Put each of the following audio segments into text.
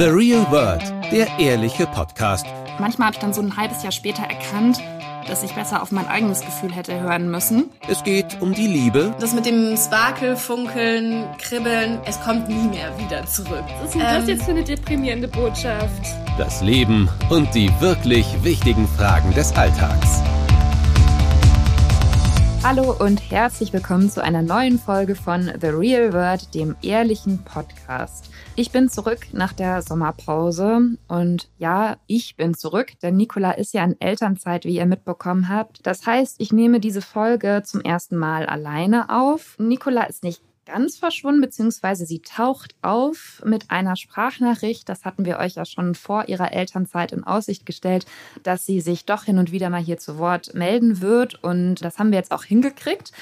The Real World, der ehrliche Podcast. Manchmal habe ich dann so ein halbes Jahr später erkannt, dass ich besser auf mein eigenes Gefühl hätte hören müssen. Es geht um die Liebe. Das mit dem Sparkel, Funkeln, Kribbeln, es kommt nie mehr wieder zurück. Was ist denn das Ähm, jetzt für eine deprimierende Botschaft? Das Leben und die wirklich wichtigen Fragen des Alltags. Hallo und herzlich willkommen zu einer neuen Folge von The Real World, dem ehrlichen Podcast. Ich bin zurück nach der Sommerpause und ja, ich bin zurück, denn Nicola ist ja in Elternzeit, wie ihr mitbekommen habt. Das heißt, ich nehme diese Folge zum ersten Mal alleine auf. Nicola ist nicht ganz verschwunden, beziehungsweise sie taucht auf mit einer Sprachnachricht. Das hatten wir euch ja schon vor ihrer Elternzeit in Aussicht gestellt, dass sie sich doch hin und wieder mal hier zu Wort melden wird. Und das haben wir jetzt auch hingekriegt.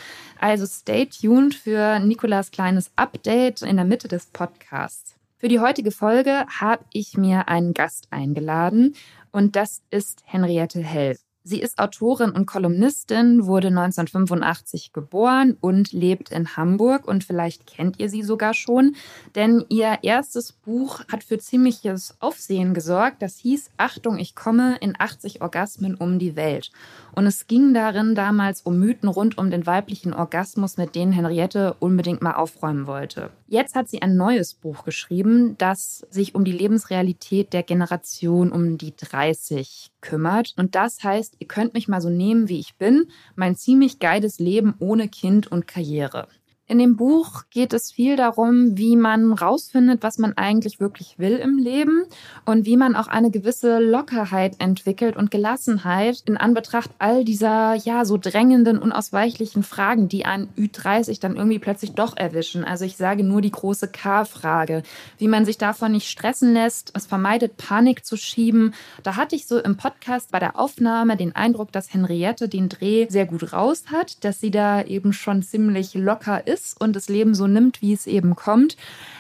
Also stay tuned für Nikolas kleines Update in der Mitte des Podcasts. Für die heutige Folge habe ich mir einen Gast eingeladen und das ist Henriette Hell. Sie ist Autorin und Kolumnistin, wurde 1985 geboren und lebt in Hamburg. Und vielleicht kennt ihr sie sogar schon, denn ihr erstes Buch hat für ziemliches Aufsehen gesorgt. Das hieß Achtung, ich komme in 80 Orgasmen um die Welt. Und es ging darin damals um Mythen rund um den weiblichen Orgasmus, mit denen Henriette unbedingt mal aufräumen wollte. Jetzt hat sie ein neues Buch geschrieben, das sich um die Lebensrealität der Generation um die 30 kümmert. Und das heißt, ihr könnt mich mal so nehmen, wie ich bin, mein ziemlich geiles Leben ohne Kind und Karriere. In dem Buch geht es viel darum, wie man rausfindet, was man eigentlich wirklich will im Leben und wie man auch eine gewisse Lockerheit entwickelt und Gelassenheit in Anbetracht all dieser, ja, so drängenden, unausweichlichen Fragen, die einen Ü30 dann irgendwie plötzlich doch erwischen. Also ich sage nur die große K-Frage, wie man sich davon nicht stressen lässt, es vermeidet, Panik zu schieben. Da hatte ich so im Podcast bei der Aufnahme den Eindruck, dass Henriette den Dreh sehr gut raus hat, dass sie da eben schon ziemlich locker ist und das Leben so nimmt, wie es eben kommt.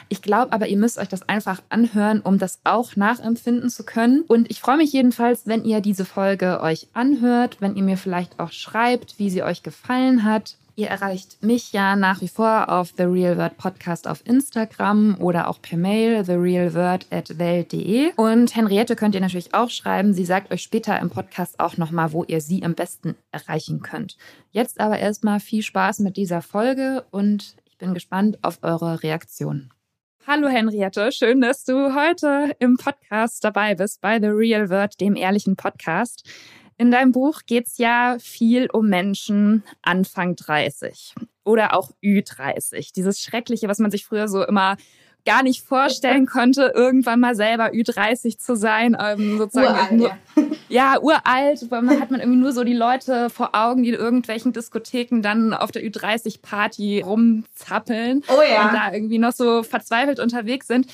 Ich glaube aber, ihr müsst euch das einfach anhören, um das auch nachempfinden zu können. Und ich freue mich jedenfalls, wenn ihr diese Folge euch anhört, wenn ihr mir vielleicht auch schreibt, wie sie euch gefallen hat. Ihr erreicht mich ja nach wie vor auf The Real Word Podcast auf Instagram oder auch per Mail therealword.welt.de. Und Henriette könnt ihr natürlich auch schreiben. Sie sagt euch später im Podcast auch nochmal, wo ihr sie am besten erreichen könnt. Jetzt aber erstmal viel Spaß mit dieser Folge und ich bin gespannt auf eure Reaktionen. Hallo Henriette, schön, dass du heute im Podcast dabei bist bei The Real Word, dem ehrlichen Podcast. In deinem Buch geht es ja viel um Menschen Anfang 30 oder auch Ü30. Dieses Schreckliche, was man sich früher so immer gar nicht vorstellen konnte, irgendwann mal selber Ü30 zu sein. Ähm, sozusagen Uralt, nur, ja. ja, uralt, weil man hat man irgendwie nur so die Leute vor Augen, die in irgendwelchen Diskotheken dann auf der Ü30-Party rumzappeln Oh ja. und da irgendwie noch so verzweifelt unterwegs sind.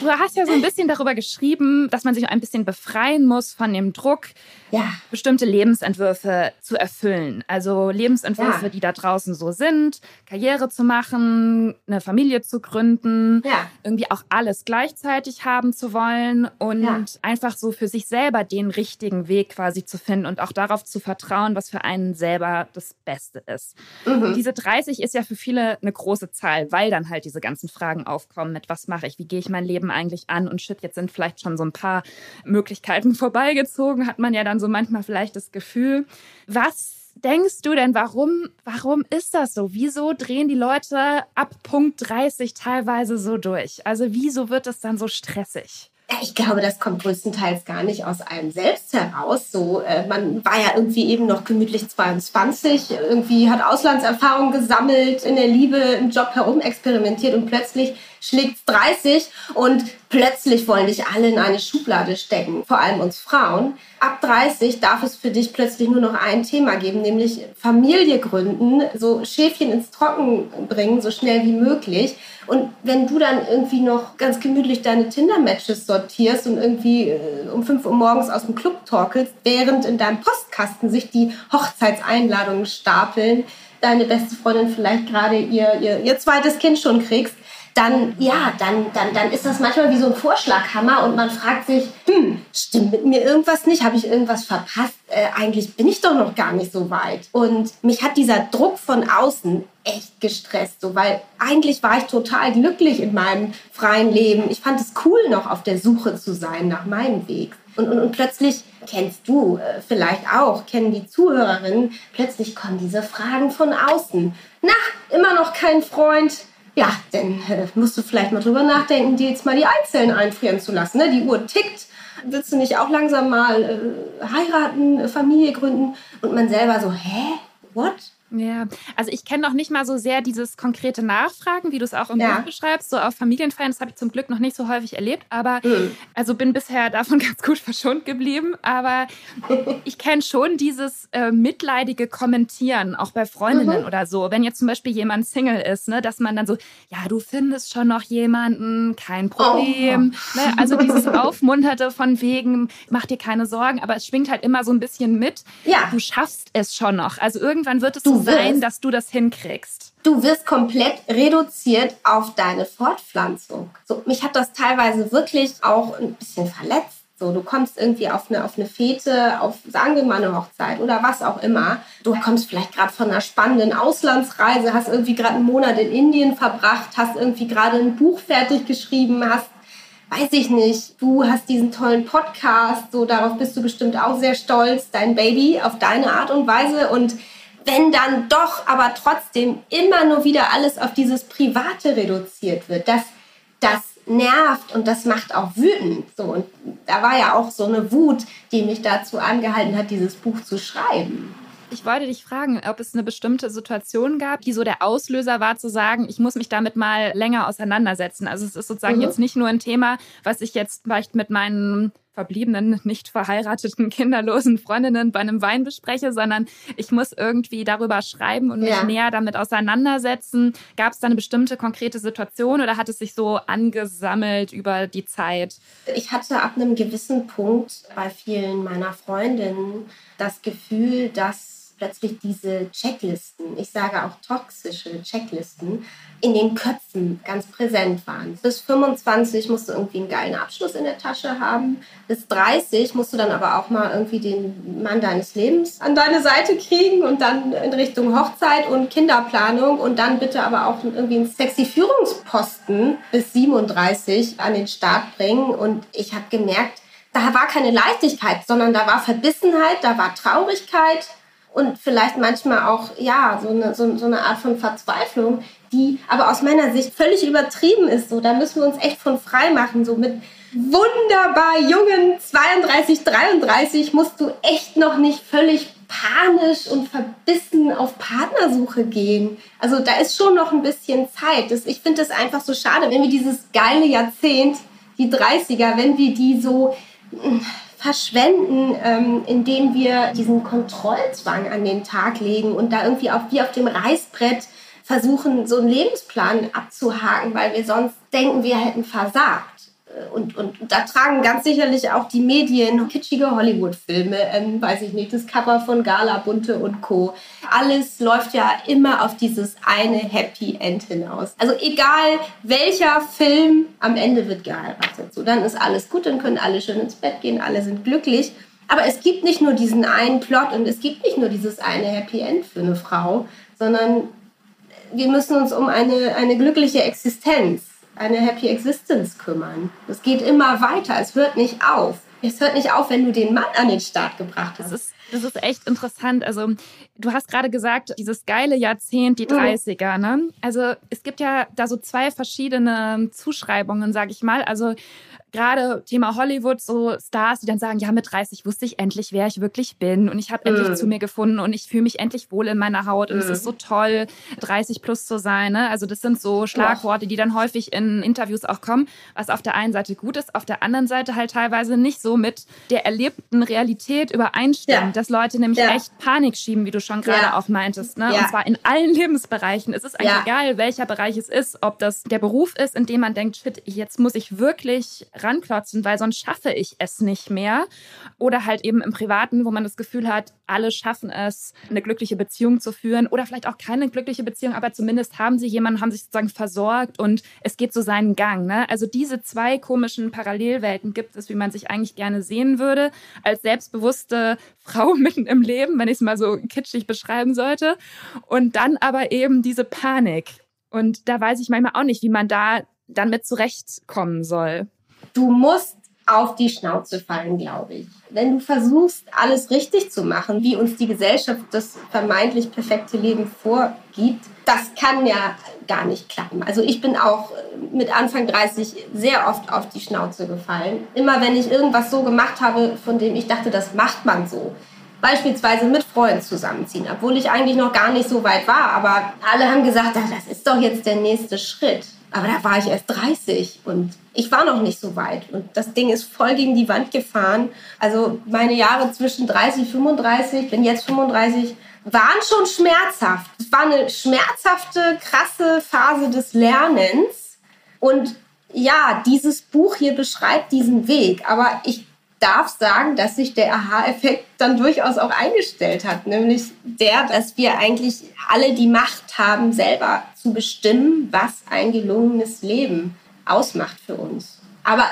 Du hast ja so ein bisschen darüber geschrieben, dass man sich ein bisschen befreien muss von dem Druck, Ja. bestimmte Lebensentwürfe zu erfüllen. Also Lebensentwürfe, Ja. die da draußen so sind, Karriere zu machen, eine Familie zu gründen, Ja. Irgendwie auch alles gleichzeitig haben zu wollen und Ja. einfach so für sich selber den richtigen Weg quasi zu finden und auch darauf zu vertrauen, was für einen selber das Beste ist. Mhm. Diese 30 ist ja für viele eine große Zahl, weil dann halt diese ganzen Fragen aufkommen mit, was mache ich, wie gehe ich mein Leben eigentlich an und shit, jetzt sind vielleicht schon so ein paar Möglichkeiten vorbeigezogen, hat man ja dann so manchmal vielleicht das Gefühl. Was denkst du denn, warum, warum ist das so? Wieso drehen die Leute ab Punkt 30 teilweise so durch? Also wieso wird es dann so stressig? Ich glaube, das kommt größtenteils gar nicht aus einem selbst heraus. So, äh, man war ja irgendwie eben noch gemütlich 22, irgendwie hat Auslandserfahrung gesammelt, in der Liebe, im Job herumexperimentiert und plötzlich schlägt's 30 und plötzlich wollen dich alle in eine Schublade stecken, vor allem uns Frauen. Ab 30 darf es für dich plötzlich nur noch ein Thema geben, nämlich Familie gründen, so Schäfchen ins Trocken bringen, so schnell wie möglich. Und wenn du dann irgendwie noch ganz gemütlich deine Tinder-Matches sortierst und irgendwie äh, um 5 Uhr morgens aus dem Club torkelst, während in deinem Postkasten sich die Hochzeitseinladungen stapeln, deine beste Freundin vielleicht gerade ihr, ihr, ihr zweites Kind schon kriegst, dann, ja, dann, dann, dann ist das manchmal wie so ein Vorschlaghammer und man fragt sich, hm, stimmt mit mir irgendwas nicht? Habe ich irgendwas verpasst? Äh, eigentlich bin ich doch noch gar nicht so weit. Und mich hat dieser Druck von außen echt gestresst, so, weil eigentlich war ich total glücklich in meinem freien Leben. Ich fand es cool, noch auf der Suche zu sein nach meinem Weg. Und, und, und plötzlich kennst du äh, vielleicht auch, kennen die Zuhörerinnen, plötzlich kommen diese Fragen von außen. Na, immer noch kein Freund? Ja, dann äh, musst du vielleicht mal drüber nachdenken, dir jetzt mal die Eizellen einfrieren zu lassen. Ne? Die Uhr tickt. Willst du nicht auch langsam mal äh, heiraten, Familie gründen? Und man selber so, hä? What? Ja, also ich kenne noch nicht mal so sehr dieses konkrete Nachfragen, wie du es auch im Ja. Buch beschreibst, so auf Familienfeiern. Das habe ich zum Glück noch nicht so häufig erlebt, aber Mhm. also bin bisher davon ganz gut verschont geblieben. Aber ich kenne schon dieses äh, mitleidige Kommentieren, auch bei Freundinnen Mhm. oder so. Wenn jetzt zum Beispiel jemand Single ist, ne, dass man dann so, ja, du findest schon noch jemanden, kein Problem. Ne? Also dieses Aufmunterte von wegen, mach dir keine Sorgen, aber es schwingt halt immer so ein bisschen mit. Ja. Du schaffst es schon noch. Also irgendwann wird es Du so sein, wirst. dass du das hinkriegst. du wirst komplett reduziert auf deine Fortpflanzung. So, mich hat das teilweise wirklich auch ein bisschen verletzt. So, du kommst irgendwie auf eine, auf eine Fete, auf, sagen wir mal, eine Hochzeit oder was auch immer. Du kommst vielleicht gerade von einer spannenden Auslandsreise, hast irgendwie gerade einen Monat in Indien verbracht, hast irgendwie gerade ein Buch fertig geschrieben, hast weiß ich nicht, du hast diesen tollen Podcast, so darauf bist du bestimmt auch sehr stolz, dein Baby auf deine Art und Weise und wenn dann doch aber trotzdem immer nur wieder alles auf dieses Private reduziert wird, das, das nervt und das macht auch wütend. So, und da war ja auch so eine Wut, die mich dazu angehalten hat, dieses Buch zu schreiben. Ich wollte dich fragen, ob es eine bestimmte Situation gab, die so der Auslöser war, zu sagen, ich muss mich damit mal länger auseinandersetzen. Also es ist sozusagen Mhm. jetzt nicht nur ein Thema, was ich jetzt vielleicht mit meinen verbliebenen, nicht verheirateten, kinderlosen Freundinnen bei einem Wein bespreche, sondern ich muss irgendwie darüber schreiben und mich Ja. näher damit auseinandersetzen. Gab es da eine bestimmte konkrete Situation oder hat es sich so angesammelt über die Zeit? Ich hatte ab einem gewissen Punkt bei vielen meiner Freundinnen das Gefühl, dass plötzlich diese Checklisten, ich sage auch toxische Checklisten, in den Köpfen ganz präsent waren. Bis 25 musst du irgendwie einen geilen Abschluss in der Tasche haben. Bis 30 musst du dann aber auch mal irgendwie den Mann deines Lebens an deine Seite kriegen und dann in Richtung Hochzeit und Kinderplanung und dann bitte aber auch irgendwie einen sexy Führungsposten bis 37 an den Start bringen. Und ich habe gemerkt, da war keine Leichtigkeit, sondern da war Verbissenheit, da war Traurigkeit und vielleicht manchmal auch, ja, so eine, so, so eine Art von Verzweiflung, die aber aus meiner Sicht völlig übertrieben ist. So, da müssen wir uns echt von frei machen. So mit wunderbar jungen 32, 33 musst du echt noch nicht völlig panisch und verbissen auf Partnersuche gehen. Also da ist schon noch ein bisschen Zeit. Das, ich finde es einfach so schade, wenn wir dieses geile Jahrzehnt, die 30er, wenn wir die so verschwenden, ähm, indem wir diesen Kontrollzwang an den Tag legen und da irgendwie auch wie auf dem Reißbrett versuchen, so einen Lebensplan abzuhaken, weil wir sonst denken, wir hätten versagt. Äh, Und, und da tragen ganz sicherlich auch die Medien kitschige Hollywood-Filme, ähm, weiß ich nicht, das Cover von Gala, Bunte und Co. Alles läuft ja immer auf dieses eine Happy End hinaus. Also egal welcher Film, am Ende wird geheiratet. So, dann ist alles gut, dann können alle schön ins Bett gehen, alle sind glücklich. Aber es gibt nicht nur diesen einen Plot und es gibt nicht nur dieses eine Happy End für eine Frau, sondern wir müssen uns um eine, eine glückliche Existenz, eine Happy Existence kümmern. Es geht immer weiter, es hört nicht auf. Es hört nicht auf, wenn du den Mann an den Start gebracht Das hast. ist, das ist echt interessant. Also, du hast gerade gesagt, dieses geile Jahrzehnt, die Mhm. 30er, ne? Also, es gibt ja da so zwei verschiedene Zuschreibungen, sag ich mal. Also, gerade Thema Hollywood, so Stars, die dann sagen, ja, mit 30 wusste ich endlich, wer ich wirklich bin und ich habe endlich Mm. zu mir gefunden und ich fühle mich endlich wohl in meiner Haut und es Mm. ist so toll, 30 plus zu sein. Ne? Also das sind so Schlagworte, die dann häufig in Interviews auch kommen, was auf der einen Seite gut ist, auf der anderen Seite halt teilweise nicht so mit der erlebten Realität übereinstimmt, Ja. dass Leute nämlich Ja. echt Panik schieben, wie du schon gerade Ja. auch meintest. Ne? Und zwar in allen Lebensbereichen. Es ist eigentlich egal, welcher Bereich es ist, ob das der Beruf ist, in dem man denkt, shit, jetzt muss ich wirklich ranklotzen, weil sonst schaffe ich es nicht mehr. Oder halt eben im Privaten, wo man das Gefühl hat, alle schaffen es, eine glückliche Beziehung zu führen oder vielleicht auch keine glückliche Beziehung, aber zumindest haben sie jemanden, haben sich sozusagen versorgt und es geht so seinen Gang. Ne? Also diese zwei komischen Parallelwelten gibt es, wie man sich eigentlich gerne sehen würde, als selbstbewusste Frau mitten im Leben, wenn ich es mal so kitschig beschreiben sollte. Und dann aber eben diese Panik. Und da weiß ich manchmal auch nicht, wie man da dann mit zurechtkommen soll. Du musst auf die Schnauze fallen, glaube ich. Wenn du versuchst, alles richtig zu machen, wie uns die Gesellschaft das vermeintlich perfekte Leben vorgibt, das kann ja gar nicht klappen. Also ich bin auch mit Anfang 30 sehr oft auf die Schnauze gefallen. Immer wenn ich irgendwas so gemacht habe, von dem ich dachte, das macht man so. Beispielsweise mit Freunden zusammenziehen, obwohl ich eigentlich noch gar nicht so weit war. Aber alle haben gesagt, das ist doch jetzt der nächste Schritt. Aber da war ich erst 30 und ich war noch nicht so weit. Und das Ding ist voll gegen die Wand gefahren. Also meine Jahre zwischen 30 und 35, bin jetzt 35, waren schon schmerzhaft. Es war eine schmerzhafte, krasse Phase des Lernens. Und ja, dieses Buch hier beschreibt diesen Weg. Aber ich darf sagen, dass sich der Aha-Effekt dann durchaus auch eingestellt hat. Nämlich der, dass wir eigentlich alle die Macht haben, selber zu bestimmen, was ein gelungenes Leben ausmacht für uns. Aber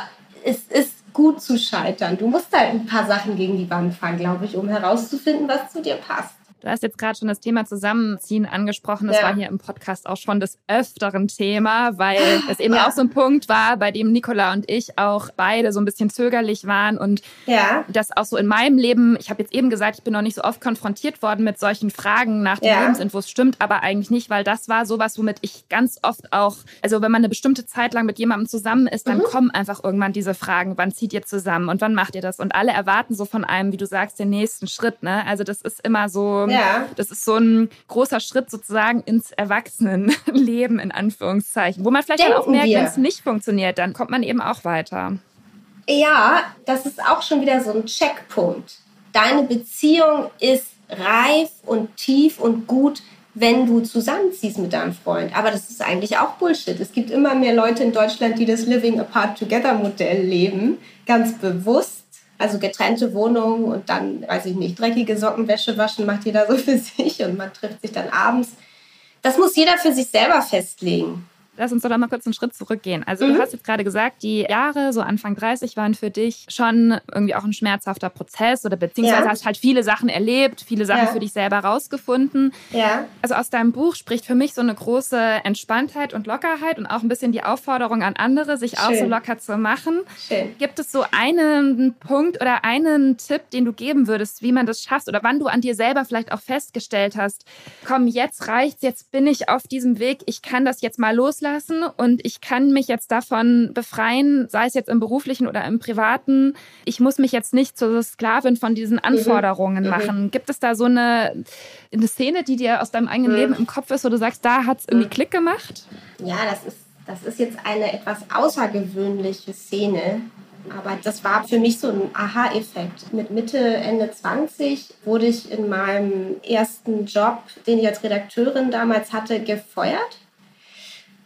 es ist gut zu scheitern. Du musst halt ein paar Sachen gegen die Wand fahren, glaube ich, um herauszufinden, was zu dir passt. Du hast jetzt gerade schon das Thema Zusammenziehen angesprochen. Das ja. war hier im Podcast auch schon des öfteren Thema, weil es eben ja. auch so ein Punkt war, bei dem Nicola und ich auch beide so ein bisschen zögerlich waren und ja. das auch so in meinem Leben, ich habe jetzt eben gesagt, ich bin noch nicht so oft konfrontiert worden mit solchen Fragen nach den ja. Lebensinfos, stimmt aber eigentlich nicht, weil das war sowas, womit ich ganz oft auch, also wenn man eine bestimmte Zeit lang mit jemandem zusammen ist, dann mhm. kommen einfach irgendwann diese Fragen, wann zieht ihr zusammen und wann macht ihr das? Und alle erwarten so von einem, wie du sagst, den nächsten Schritt. Ne? Also das ist immer so, ja. Das ist so ein großer Schritt sozusagen ins Erwachsenenleben, in Anführungszeichen. Wo man vielleicht Denken dann auch merkt, wenn es nicht funktioniert, dann kommt man eben auch weiter. Ja, das ist auch schon wieder so ein Checkpunkt. Deine Beziehung ist reif und tief und gut, wenn du zusammenziehst mit deinem Freund. Aber das ist eigentlich auch Bullshit. Es gibt immer mehr Leute in Deutschland, die das Living Apart Together Modell leben, ganz bewusst also getrennte Wohnungen und dann, weiß ich nicht, dreckige Sockenwäsche waschen macht jeder so für sich und man trifft sich dann abends. Das muss jeder für sich selber festlegen. Lass uns doch mal kurz einen Schritt zurückgehen. Also mhm. du hast jetzt gerade gesagt, die Jahre, so Anfang 30, waren für dich schon irgendwie auch ein schmerzhafter Prozess oder beziehungsweise ja. hast halt viele Sachen erlebt, viele Sachen ja. für dich selber rausgefunden. Ja. Also aus deinem Buch spricht für mich so eine große Entspanntheit und Lockerheit und auch ein bisschen die Aufforderung an andere, sich Schön. auch so locker zu machen. Schön. Gibt es so einen Punkt oder einen Tipp, den du geben würdest, wie man das schafft oder wann du an dir selber vielleicht auch festgestellt hast, komm, jetzt reicht's, jetzt bin ich auf diesem Weg, ich kann das jetzt mal loslassen loslassen und ich kann mich jetzt davon befreien, sei es jetzt im beruflichen oder im privaten. Ich muss mich jetzt nicht zur Sklavin von diesen mhm. Anforderungen mhm. machen. Gibt es da so eine, eine Szene, die dir aus deinem eigenen mhm. Leben im Kopf ist, wo du sagst, da hat es irgendwie mhm. Klick gemacht? Ja, das ist, das ist jetzt eine etwas außergewöhnliche Szene. Aber das war für mich so ein Aha-Effekt. Mit Mitte, Ende 20 wurde ich in meinem ersten Job, den ich als Redakteurin damals hatte, gefeuert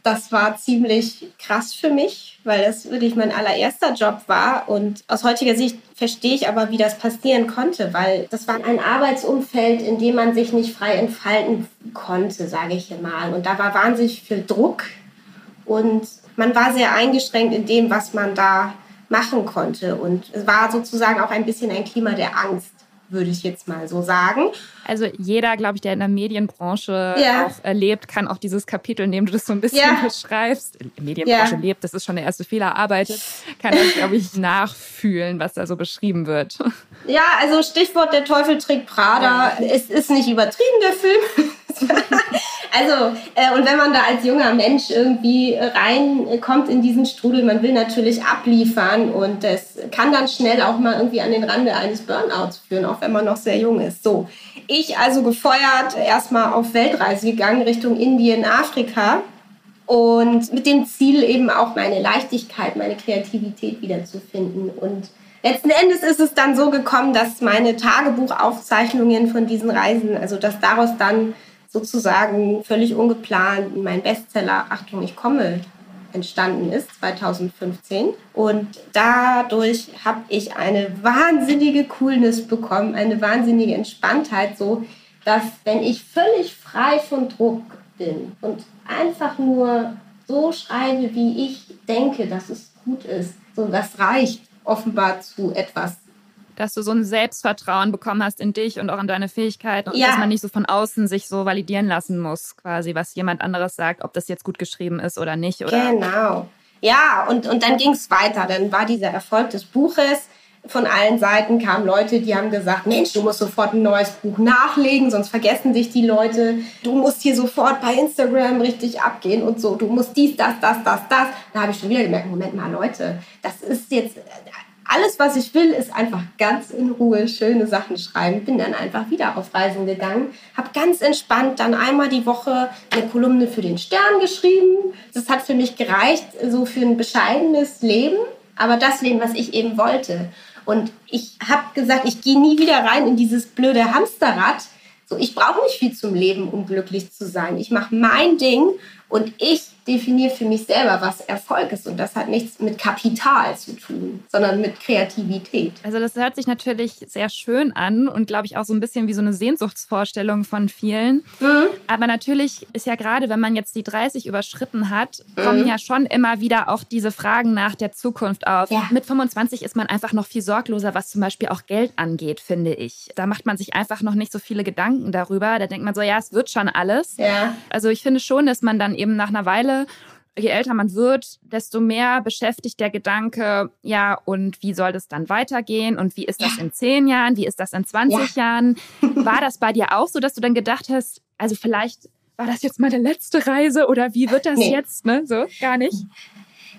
das war ziemlich krass für mich, weil das wirklich mein allererster Job war. Und aus heutiger Sicht verstehe ich aber, wie das passieren konnte, weil das war ein Arbeitsumfeld, in dem man sich nicht frei entfalten konnte, sage ich mal. Und da war wahnsinnig viel Druck und man war sehr eingeschränkt in dem, was man da machen konnte. Und es war sozusagen auch ein bisschen ein Klima der Angst würde ich jetzt mal so sagen. Also jeder, glaube ich, der in der Medienbranche ja. auch erlebt, kann auch dieses Kapitel, in dem du das so ein bisschen ja. beschreibst, Medienbranche ja. lebt, das ist schon der erste Fehler, arbeitet, kann das, glaube ich, nachfühlen, was da so beschrieben wird. Ja, also Stichwort der Teufel trägt Prada. Es ist nicht übertrieben, der Film. also, äh, und wenn man da als junger Mensch irgendwie reinkommt in diesen Strudel, man will natürlich abliefern und das kann dann schnell auch mal irgendwie an den Rande eines Burnouts führen, auch wenn man noch sehr jung ist. So, ich also gefeuert, erstmal auf Weltreise gegangen Richtung Indien, Afrika und mit dem Ziel eben auch meine Leichtigkeit, meine Kreativität wiederzufinden. Und Letzten Endes ist es dann so gekommen, dass meine Tagebuchaufzeichnungen von diesen Reisen, also dass daraus dann sozusagen völlig ungeplant mein Bestseller Achtung, ich komme entstanden ist, 2015. Und dadurch habe ich eine wahnsinnige Coolness bekommen, eine wahnsinnige Entspanntheit, so dass wenn ich völlig frei von Druck bin und einfach nur so schreibe, wie ich denke, dass es gut ist, so das reicht offenbar zu etwas dass du so ein Selbstvertrauen bekommen hast in dich und auch in deine Fähigkeiten und ja. dass man nicht so von außen sich so validieren lassen muss, quasi, was jemand anderes sagt, ob das jetzt gut geschrieben ist oder nicht. Oder? Genau. Ja, und, und dann ging es weiter. Dann war dieser Erfolg des Buches. Von allen Seiten kamen Leute, die haben gesagt, Mensch, du musst sofort ein neues Buch nachlegen, sonst vergessen sich die Leute. Du musst hier sofort bei Instagram richtig abgehen und so. Du musst dies, das, das, das, das. Da habe ich schon wieder gemerkt, Moment mal, Leute, das ist jetzt alles, was ich will, ist einfach ganz in Ruhe schöne Sachen schreiben. Bin dann einfach wieder auf Reisen gegangen, habe ganz entspannt dann einmal die Woche eine Kolumne für den Stern geschrieben. Das hat für mich gereicht, so für ein bescheidenes Leben, aber das Leben, was ich eben wollte. Und ich habe gesagt, ich gehe nie wieder rein in dieses blöde Hamsterrad. So, ich brauche nicht viel zum Leben, um glücklich zu sein. Ich mache mein Ding und ich definiere für mich selber, was Erfolg ist. Und das hat nichts mit Kapital zu tun, sondern mit Kreativität. Also das hört sich natürlich sehr schön an und glaube ich auch so ein bisschen wie so eine Sehnsuchtsvorstellung von vielen. Mhm. Aber natürlich ist ja gerade, wenn man jetzt die 30 überschritten hat, kommen mhm. ja schon immer wieder auch diese Fragen nach der Zukunft auf. Ja. Mit 25 ist man einfach noch viel sorgloser, was zum Beispiel auch Geld angeht, finde ich. Da macht man sich einfach noch nicht so viele Gedanken darüber. Da denkt man so, ja, es wird schon alles. Ja. Also ich finde schon, dass man dann eben nach einer Weile, je älter man wird, desto mehr beschäftigt der Gedanke, ja, und wie soll das dann weitergehen? Und wie ist das ja. in zehn Jahren? Wie ist das in 20 ja. Jahren? War das bei dir auch so, dass du dann gedacht hast, also vielleicht war das jetzt meine letzte Reise oder wie wird das nee. jetzt? Ne? So, gar nicht.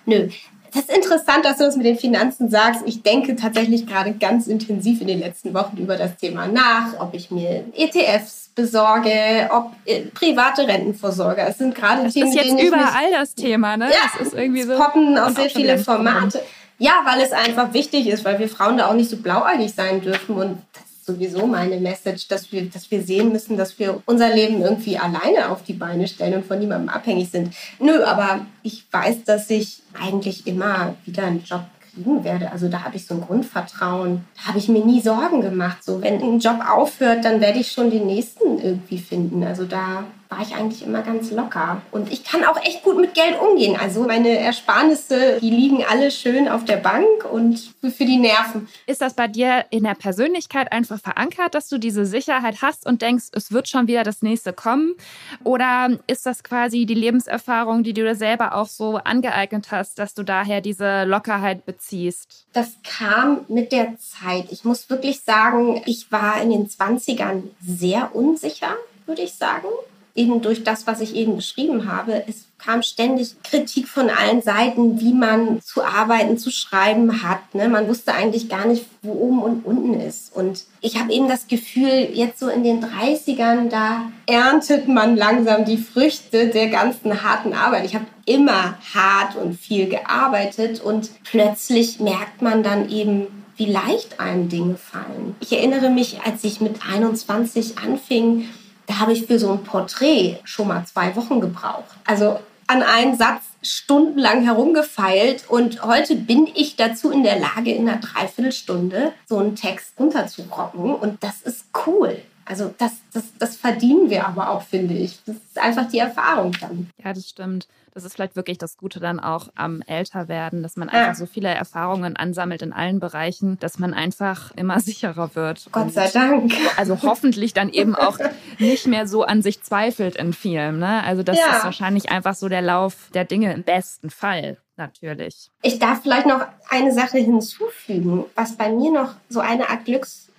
Nö, das ist interessant, dass du das mit den Finanzen sagst. Ich denke tatsächlich gerade ganz intensiv in den letzten Wochen über das Thema nach, ob ich mir ETFs besorge, ob äh, private Rentenvorsorge. Es sind gerade Themen, das ist jetzt überall das Thema, ne? Ja, das ist irgendwie so. poppen auf sehr viele Formate. Ja, weil es einfach wichtig ist, weil wir Frauen da auch nicht so blauäugig sein dürfen und sowieso meine Message, dass wir, dass wir sehen müssen, dass wir unser Leben irgendwie alleine auf die Beine stellen und von niemandem abhängig sind. Nö, aber ich weiß, dass ich eigentlich immer wieder einen Job kriegen werde. Also da habe ich so ein Grundvertrauen. Da habe ich mir nie Sorgen gemacht. So, wenn ein Job aufhört, dann werde ich schon den nächsten irgendwie finden. Also da war ich eigentlich immer ganz locker. Und ich kann auch echt gut mit Geld umgehen. Also meine Ersparnisse, die liegen alle schön auf der Bank und für die Nerven. Ist das bei dir in der Persönlichkeit einfach verankert, dass du diese Sicherheit hast und denkst, es wird schon wieder das nächste kommen? Oder ist das quasi die Lebenserfahrung, die du dir selber auch so angeeignet hast, dass du daher diese Lockerheit beziehst? Das kam mit der Zeit. Ich muss wirklich sagen, ich war in den 20ern sehr unsicher, würde ich sagen eben durch das, was ich eben beschrieben habe. Es kam ständig Kritik von allen Seiten, wie man zu arbeiten, zu schreiben hat. Ne? Man wusste eigentlich gar nicht, wo oben und unten ist. Und ich habe eben das Gefühl, jetzt so in den 30ern, da erntet man langsam die Früchte der ganzen harten Arbeit. Ich habe immer hart und viel gearbeitet und plötzlich merkt man dann eben, wie leicht einem Dinge fallen. Ich erinnere mich, als ich mit 21 anfing, da habe ich für so ein Porträt schon mal zwei Wochen gebraucht. Also an einen Satz stundenlang herumgefeilt und heute bin ich dazu in der Lage, in einer Dreiviertelstunde so einen Text runterzubrocken und das ist cool. Also das, das, das verdienen wir aber auch, finde ich. Das ist einfach die Erfahrung dann. Ja, das stimmt. Das ist vielleicht wirklich das Gute dann auch am Älterwerden, dass man einfach ja. so viele Erfahrungen ansammelt in allen Bereichen, dass man einfach immer sicherer wird. Gott sei Dank. Also hoffentlich dann eben auch nicht mehr so an sich zweifelt in vielem. Ne? Also das ja. ist wahrscheinlich einfach so der Lauf der Dinge im besten Fall natürlich. Ich darf vielleicht noch eine Sache hinzufügen, was bei mir noch so eine Art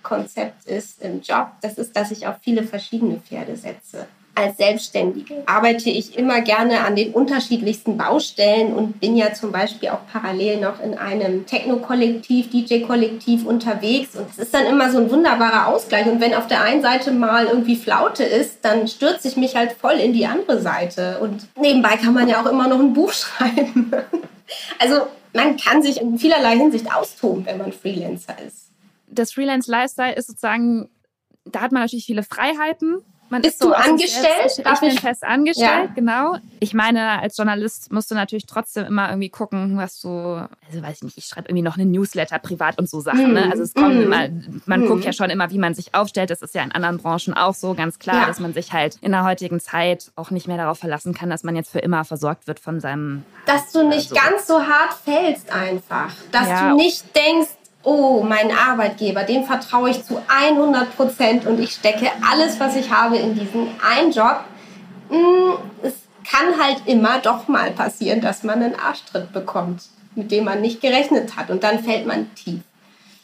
Glückskonzept ist im Job. Das ist, dass ich auf viele verschiedene Pferde setze als Selbstständige arbeite ich immer gerne an den unterschiedlichsten Baustellen und bin ja zum Beispiel auch parallel noch in einem Techno-Kollektiv, DJ-Kollektiv unterwegs. Und es ist dann immer so ein wunderbarer Ausgleich. Und wenn auf der einen Seite mal irgendwie Flaute ist, dann stürze ich mich halt voll in die andere Seite. Und nebenbei kann man ja auch immer noch ein Buch schreiben. Also man kann sich in vielerlei Hinsicht austoben, wenn man Freelancer ist. Das Freelance-Lifestyle ist sozusagen, da hat man natürlich viele Freiheiten Man Bist so du angestellt? Ich, ich bin fest angestellt, Ja. genau. Ich meine, als Journalist musst du natürlich trotzdem immer irgendwie gucken, was du, also weiß ich nicht, ich schreibe irgendwie noch eine Newsletter privat und so Sachen. Mhm. Ne? Also es kommt Mhm. immer, man Mhm. guckt ja schon immer, wie man sich aufstellt. Das ist ja in anderen Branchen auch so, ganz klar, Ja. dass man sich halt in der heutigen Zeit auch nicht mehr darauf verlassen kann, dass man jetzt für immer versorgt wird von seinem Dass du nicht Also- ganz so hart fällst einfach. Dass Ja. du nicht denkst, oh, mein Arbeitgeber, dem vertraue ich zu 100 Prozent und ich stecke alles, was ich habe, in diesen einen Job. Mm, Es kann halt immer doch mal passieren, dass man einen Arschtritt bekommt, mit dem man nicht gerechnet hat. Und dann fällt man tief.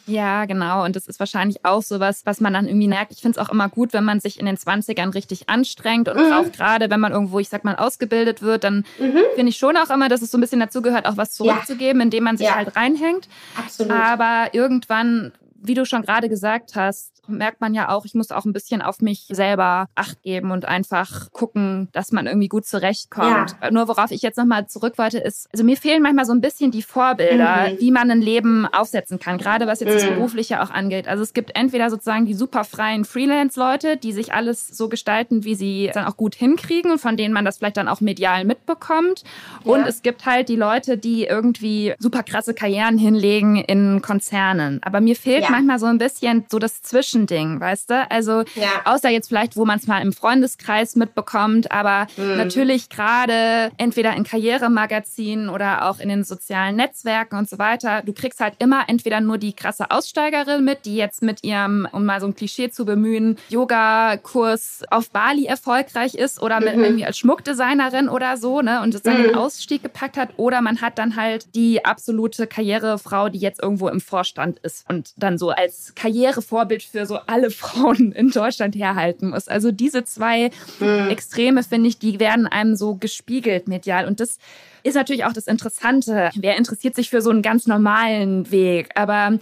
Ja, genau. Und das ist wahrscheinlich auch sowas, was man dann irgendwie merkt. Ich finde es auch immer gut, wenn man sich in den 20ern richtig anstrengt und Mhm. auch gerade, wenn man irgendwo, ich sag mal, ausgebildet wird, dann finde ich schon auch immer, dass es so ein bisschen dazu gehört, auch was Ja. zurückzugeben, indem man sich Ja. halt reinhängt. Absolut. Aber irgendwann, wie du schon gerade gesagt hast, merkt man ja auch, ich muss auch ein bisschen auf mich selber Acht geben und einfach gucken, dass man irgendwie gut zurechtkommt. Nur worauf ich jetzt nochmal zurück wollte, ist, also mir fehlen manchmal so ein bisschen die Vorbilder, Mhm. wie man ein Leben aufsetzen kann, gerade was jetzt das Mhm. Berufliche auch angeht. Also es gibt entweder sozusagen die super freien Freelance-Leute, die sich alles so gestalten, wie sie dann auch gut hinkriegen und von denen man das vielleicht dann auch medial mitbekommt. Und Ja. es gibt halt die Leute, die irgendwie super krasse Karrieren hinlegen in Konzernen. Aber mir fehlt Ja. manchmal so ein bisschen so das Zwischending, weißt du? Also Ja. außer jetzt vielleicht, wo man es mal im Freundeskreis mitbekommt, aber Mhm. natürlich gerade entweder in Karrieremagazinen oder auch in den sozialen Netzwerken und so weiter, du kriegst halt immer entweder nur die krasse Aussteigerin mit, die jetzt mit ihrem, um mal so ein Klischee zu bemühen, Yoga-Kurs auf Bali erfolgreich ist oder mit Mhm. irgendwie als Schmuckdesignerin oder so, ne, und dann den Mhm. Ausstieg gepackt hat. Oder man hat dann halt die absolute Karrierefrau, die jetzt irgendwo im Vorstand ist und dann so als Karrierevorbild für so alle Frauen in Deutschland herhalten muss. Also diese zwei Mhm. Extreme, finde ich, die werden einem so gespiegelt medial. Und das ist natürlich auch das Interessante. Wer interessiert sich für so einen ganz normalen Weg? Aber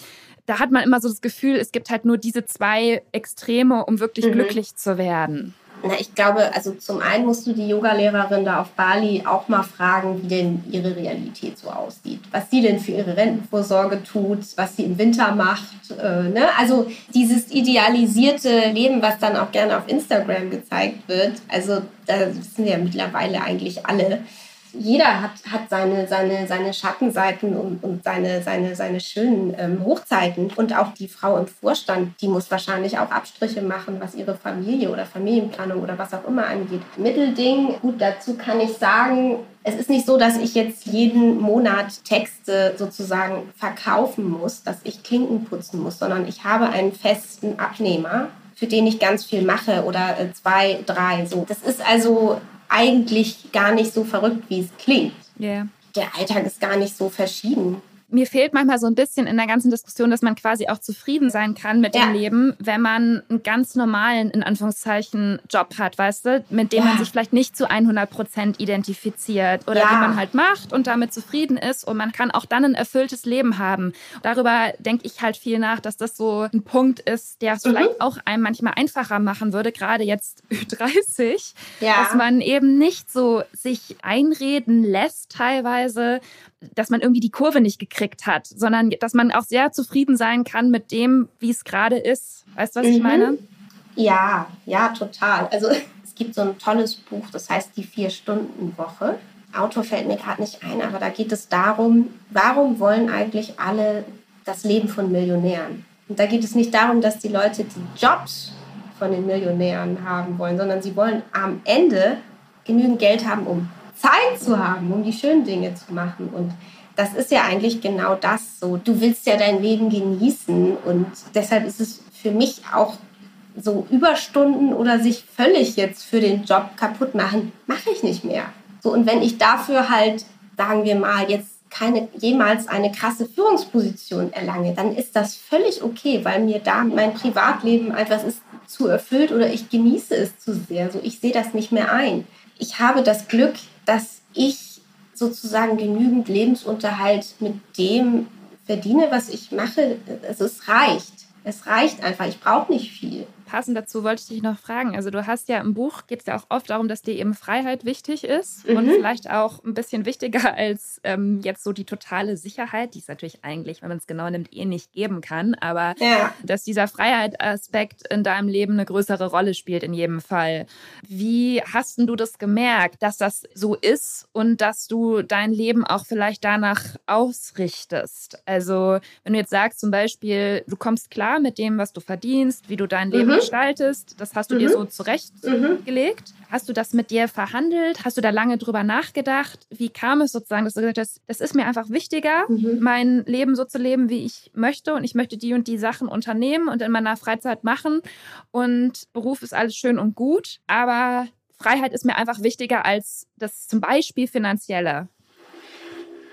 da hat man immer so das Gefühl, es gibt halt nur diese zwei Extreme, um wirklich Mhm. glücklich zu werden. Na, ich glaube, also zum einen musst du die Yogalehrerin da auf Bali auch mal fragen, wie denn ihre Realität so aussieht. Was sie denn für ihre Rentenvorsorge tut, was sie im Winter macht. Äh, ne? Also dieses idealisierte Leben, was dann auch gerne auf Instagram gezeigt wird. Also da wissen ja mittlerweile eigentlich alle. Jeder hat, hat seine, seine, seine Schattenseiten und, und seine, seine, seine schönen ähm, Hochzeiten. Und auch die Frau im Vorstand, die muss wahrscheinlich auch Abstriche machen, was ihre Familie oder Familienplanung oder was auch immer angeht. Mittelding, gut, dazu kann ich sagen, es ist nicht so, dass ich jetzt jeden Monat Texte sozusagen verkaufen muss, dass ich Klinken putzen muss, sondern ich habe einen festen Abnehmer, für den ich ganz viel mache oder äh, zwei, drei. So. Das ist also eigentlich gar nicht so verrückt, wie es klingt. Yeah. Der Alltag ist gar nicht so verschieden. Mir fehlt manchmal so ein bisschen in der ganzen Diskussion, dass man quasi auch zufrieden sein kann mit Ja. dem Leben, wenn man einen ganz normalen, in Anführungszeichen, Job hat, weißt du, mit dem Ja. man sich vielleicht nicht zu 100 Prozent identifiziert oder Ja. den man halt macht und damit zufrieden ist und man kann auch dann ein erfülltes Leben haben. Darüber denke ich halt viel nach, dass das so ein Punkt ist, der es Mhm. vielleicht auch einem manchmal einfacher machen würde, gerade jetzt Ü30, Ja. dass man eben nicht so sich einreden lässt teilweise, dass man irgendwie die Kurve nicht gekriegt hat, sondern dass man auch sehr zufrieden sein kann mit dem, wie es gerade ist. Weißt du, was ich Mhm. meine? Ja, ja, total. Also es gibt so ein tolles Buch, das heißt die Vier-Stunden-Woche. Autor fällt mir gerade nicht ein, aber da geht es darum, warum wollen eigentlich alle das Leben von Millionären? Und da geht es nicht darum, dass die Leute die Jobs von den Millionären haben wollen, sondern sie wollen am Ende genügend Geld haben, um Zeit zu haben, um die schönen Dinge zu machen. Und das ist ja eigentlich genau das so. Du willst ja dein Leben genießen und deshalb ist es für mich auch so Überstunden oder sich völlig jetzt für den Job kaputt machen, mache ich nicht mehr. So, und wenn ich dafür halt, sagen wir mal, jetzt keine jemals eine krasse Führungsposition erlange, dann ist das völlig okay, weil mir da mein Privatleben einfach ist zu erfüllt oder ich genieße es zu sehr. So, ich sehe das nicht mehr ein. Ich habe das Glück, dass ich sozusagen genügend Lebensunterhalt mit dem verdiene, was ich mache. Also es reicht. Es reicht einfach. Ich brauche nicht viel. Passend dazu wollte ich dich noch fragen. Also du hast ja im Buch, geht es ja auch oft darum, dass dir eben Freiheit wichtig ist mhm. und vielleicht auch ein bisschen wichtiger als ähm, jetzt so die totale Sicherheit, die es natürlich eigentlich, wenn man es genau nimmt, eh nicht geben kann. Aber ja. dass dieser Freiheitsaspekt in deinem Leben eine größere Rolle spielt in jedem Fall. Wie hast du das gemerkt, dass das so ist und dass du dein Leben auch vielleicht danach ausrichtest? Also wenn du jetzt sagst zum Beispiel, du kommst klar mit dem, was du verdienst, wie du dein Leben mhm. Gestaltest. Das hast du mhm. dir so zurechtgelegt. Mhm. Hast du das mit dir verhandelt? Hast du da lange drüber nachgedacht? Wie kam es sozusagen, dass du gesagt hast, das ist mir einfach wichtiger, mhm. mein Leben so zu leben, wie ich möchte und ich möchte die und die Sachen unternehmen und in meiner Freizeit machen und Beruf ist alles schön und gut, aber Freiheit ist mir einfach wichtiger als das zum Beispiel finanzielle.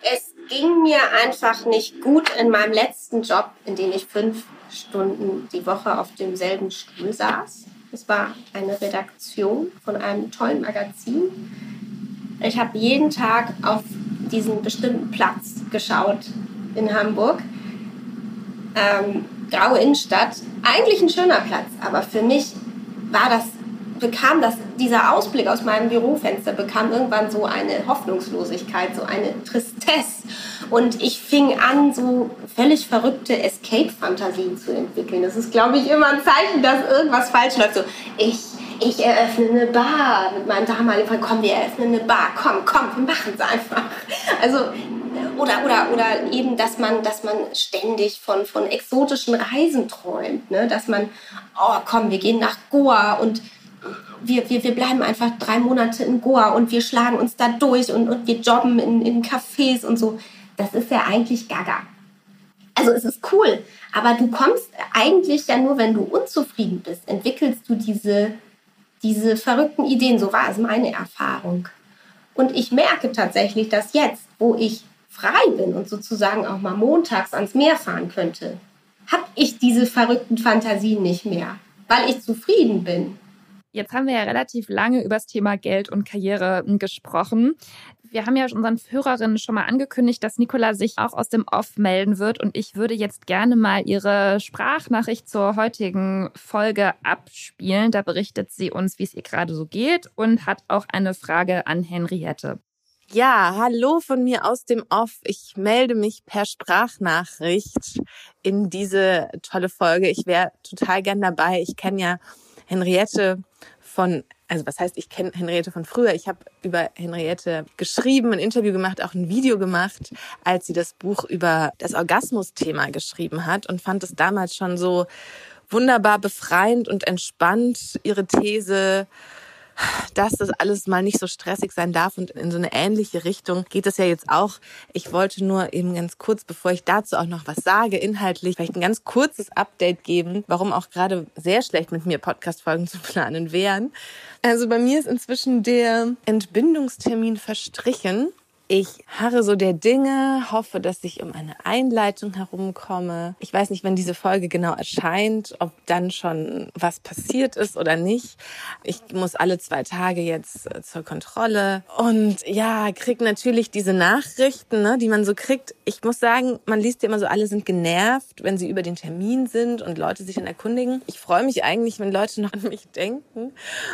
Es ging mir einfach nicht gut in meinem letzten Job, in dem ich fünf Stunden die Woche auf demselben Stuhl saß. Es war eine Redaktion von einem tollen Magazin. Ich habe jeden Tag auf diesen bestimmten Platz geschaut in Hamburg. Ähm, graue Innenstadt, eigentlich ein schöner Platz, aber für mich war das bekam das, dieser Ausblick aus meinem Bürofenster bekam irgendwann so eine Hoffnungslosigkeit, so eine Tristesse. Und ich fing an, so völlig verrückte Escape-Fantasien zu entwickeln. Das ist, glaube ich, immer ein Zeichen, dass irgendwas falsch läuft. So, ich, ich eröffne eine Bar mit meinem damaligen Freund. Komm, wir eröffnen eine Bar. Komm, komm, wir machen es einfach. Also, oder, oder, oder eben, dass man, dass man ständig von, von exotischen Reisen träumt. Ne? Dass man, oh komm, wir gehen nach Goa und wir, wir, wir bleiben einfach drei Monate in Goa und wir schlagen uns da durch und, und wir jobben in, in Cafés und so. Das ist ja eigentlich gaga. Also es ist cool, aber du kommst eigentlich ja nur, wenn du unzufrieden bist, entwickelst du diese, diese verrückten Ideen. So war es meine Erfahrung. Und ich merke tatsächlich, dass jetzt, wo ich frei bin und sozusagen auch mal montags ans Meer fahren könnte, habe ich diese verrückten Fantasien nicht mehr, weil ich zufrieden bin. Jetzt haben wir ja relativ lange über das Thema Geld und Karriere hm, gesprochen. Wir haben ja unseren Hörerinnen schon mal angekündigt, dass Nicola sich auch aus dem Off melden wird. Und ich würde jetzt gerne mal ihre Sprachnachricht zur heutigen Folge abspielen. Da berichtet sie uns, wie es ihr gerade so geht und hat auch eine Frage an Henriette. Ja, hallo von mir aus dem Off. Ich melde mich per Sprachnachricht in diese tolle Folge. Ich wäre total gern dabei. Ich kenne ja Henriette von, also was heißt, ich kenne Henriette von früher. Ich habe über Henriette geschrieben, ein Interview gemacht, auch ein Video gemacht, als sie das Buch über das Orgasmus-Thema geschrieben hat und fand es damals schon so wunderbar befreiend und entspannt, ihre These dass das alles mal nicht so stressig sein darf und in so eine ähnliche Richtung geht es ja jetzt auch. Ich wollte nur eben ganz kurz, bevor ich dazu auch noch was sage, inhaltlich vielleicht ein ganz kurzes Update geben, warum auch gerade sehr schlecht mit mir Podcast-Folgen zu planen wären. Also bei mir ist inzwischen der Entbindungstermin verstrichen ich harre so der Dinge, hoffe, dass ich um eine Einleitung herumkomme. Ich weiß nicht, wenn diese Folge genau erscheint, ob dann schon was passiert ist oder nicht. Ich muss alle zwei Tage jetzt äh, zur Kontrolle und ja, krieg natürlich diese Nachrichten, ne, die man so kriegt. Ich muss sagen, man liest ja immer so, alle sind genervt, wenn sie über den Termin sind und Leute sich dann erkundigen. Ich freue mich eigentlich, wenn Leute noch an mich denken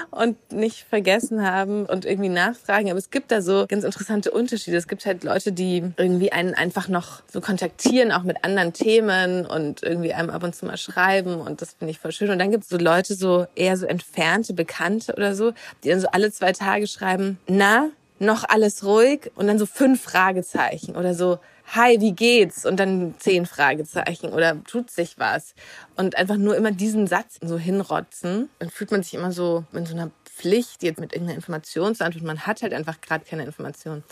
und nicht vergessen haben und irgendwie nachfragen. Aber es gibt da so ganz interessante Unterschiede Unterschiede. Es gibt halt Leute, die irgendwie einen einfach noch so kontaktieren, auch mit anderen Themen und irgendwie einem ab und zu mal schreiben und das finde ich voll schön. Und dann gibt es so Leute, so eher so entfernte Bekannte oder so, die dann so alle zwei Tage schreiben, na, noch alles ruhig und dann so fünf Fragezeichen oder so, hi, wie geht's? Und dann zehn Fragezeichen oder tut sich was? Und einfach nur immer diesen Satz so hinrotzen. Dann fühlt man sich immer so in so einer Pflicht jetzt mit irgendeiner Information zu antworten. Man hat halt einfach gerade keine Information.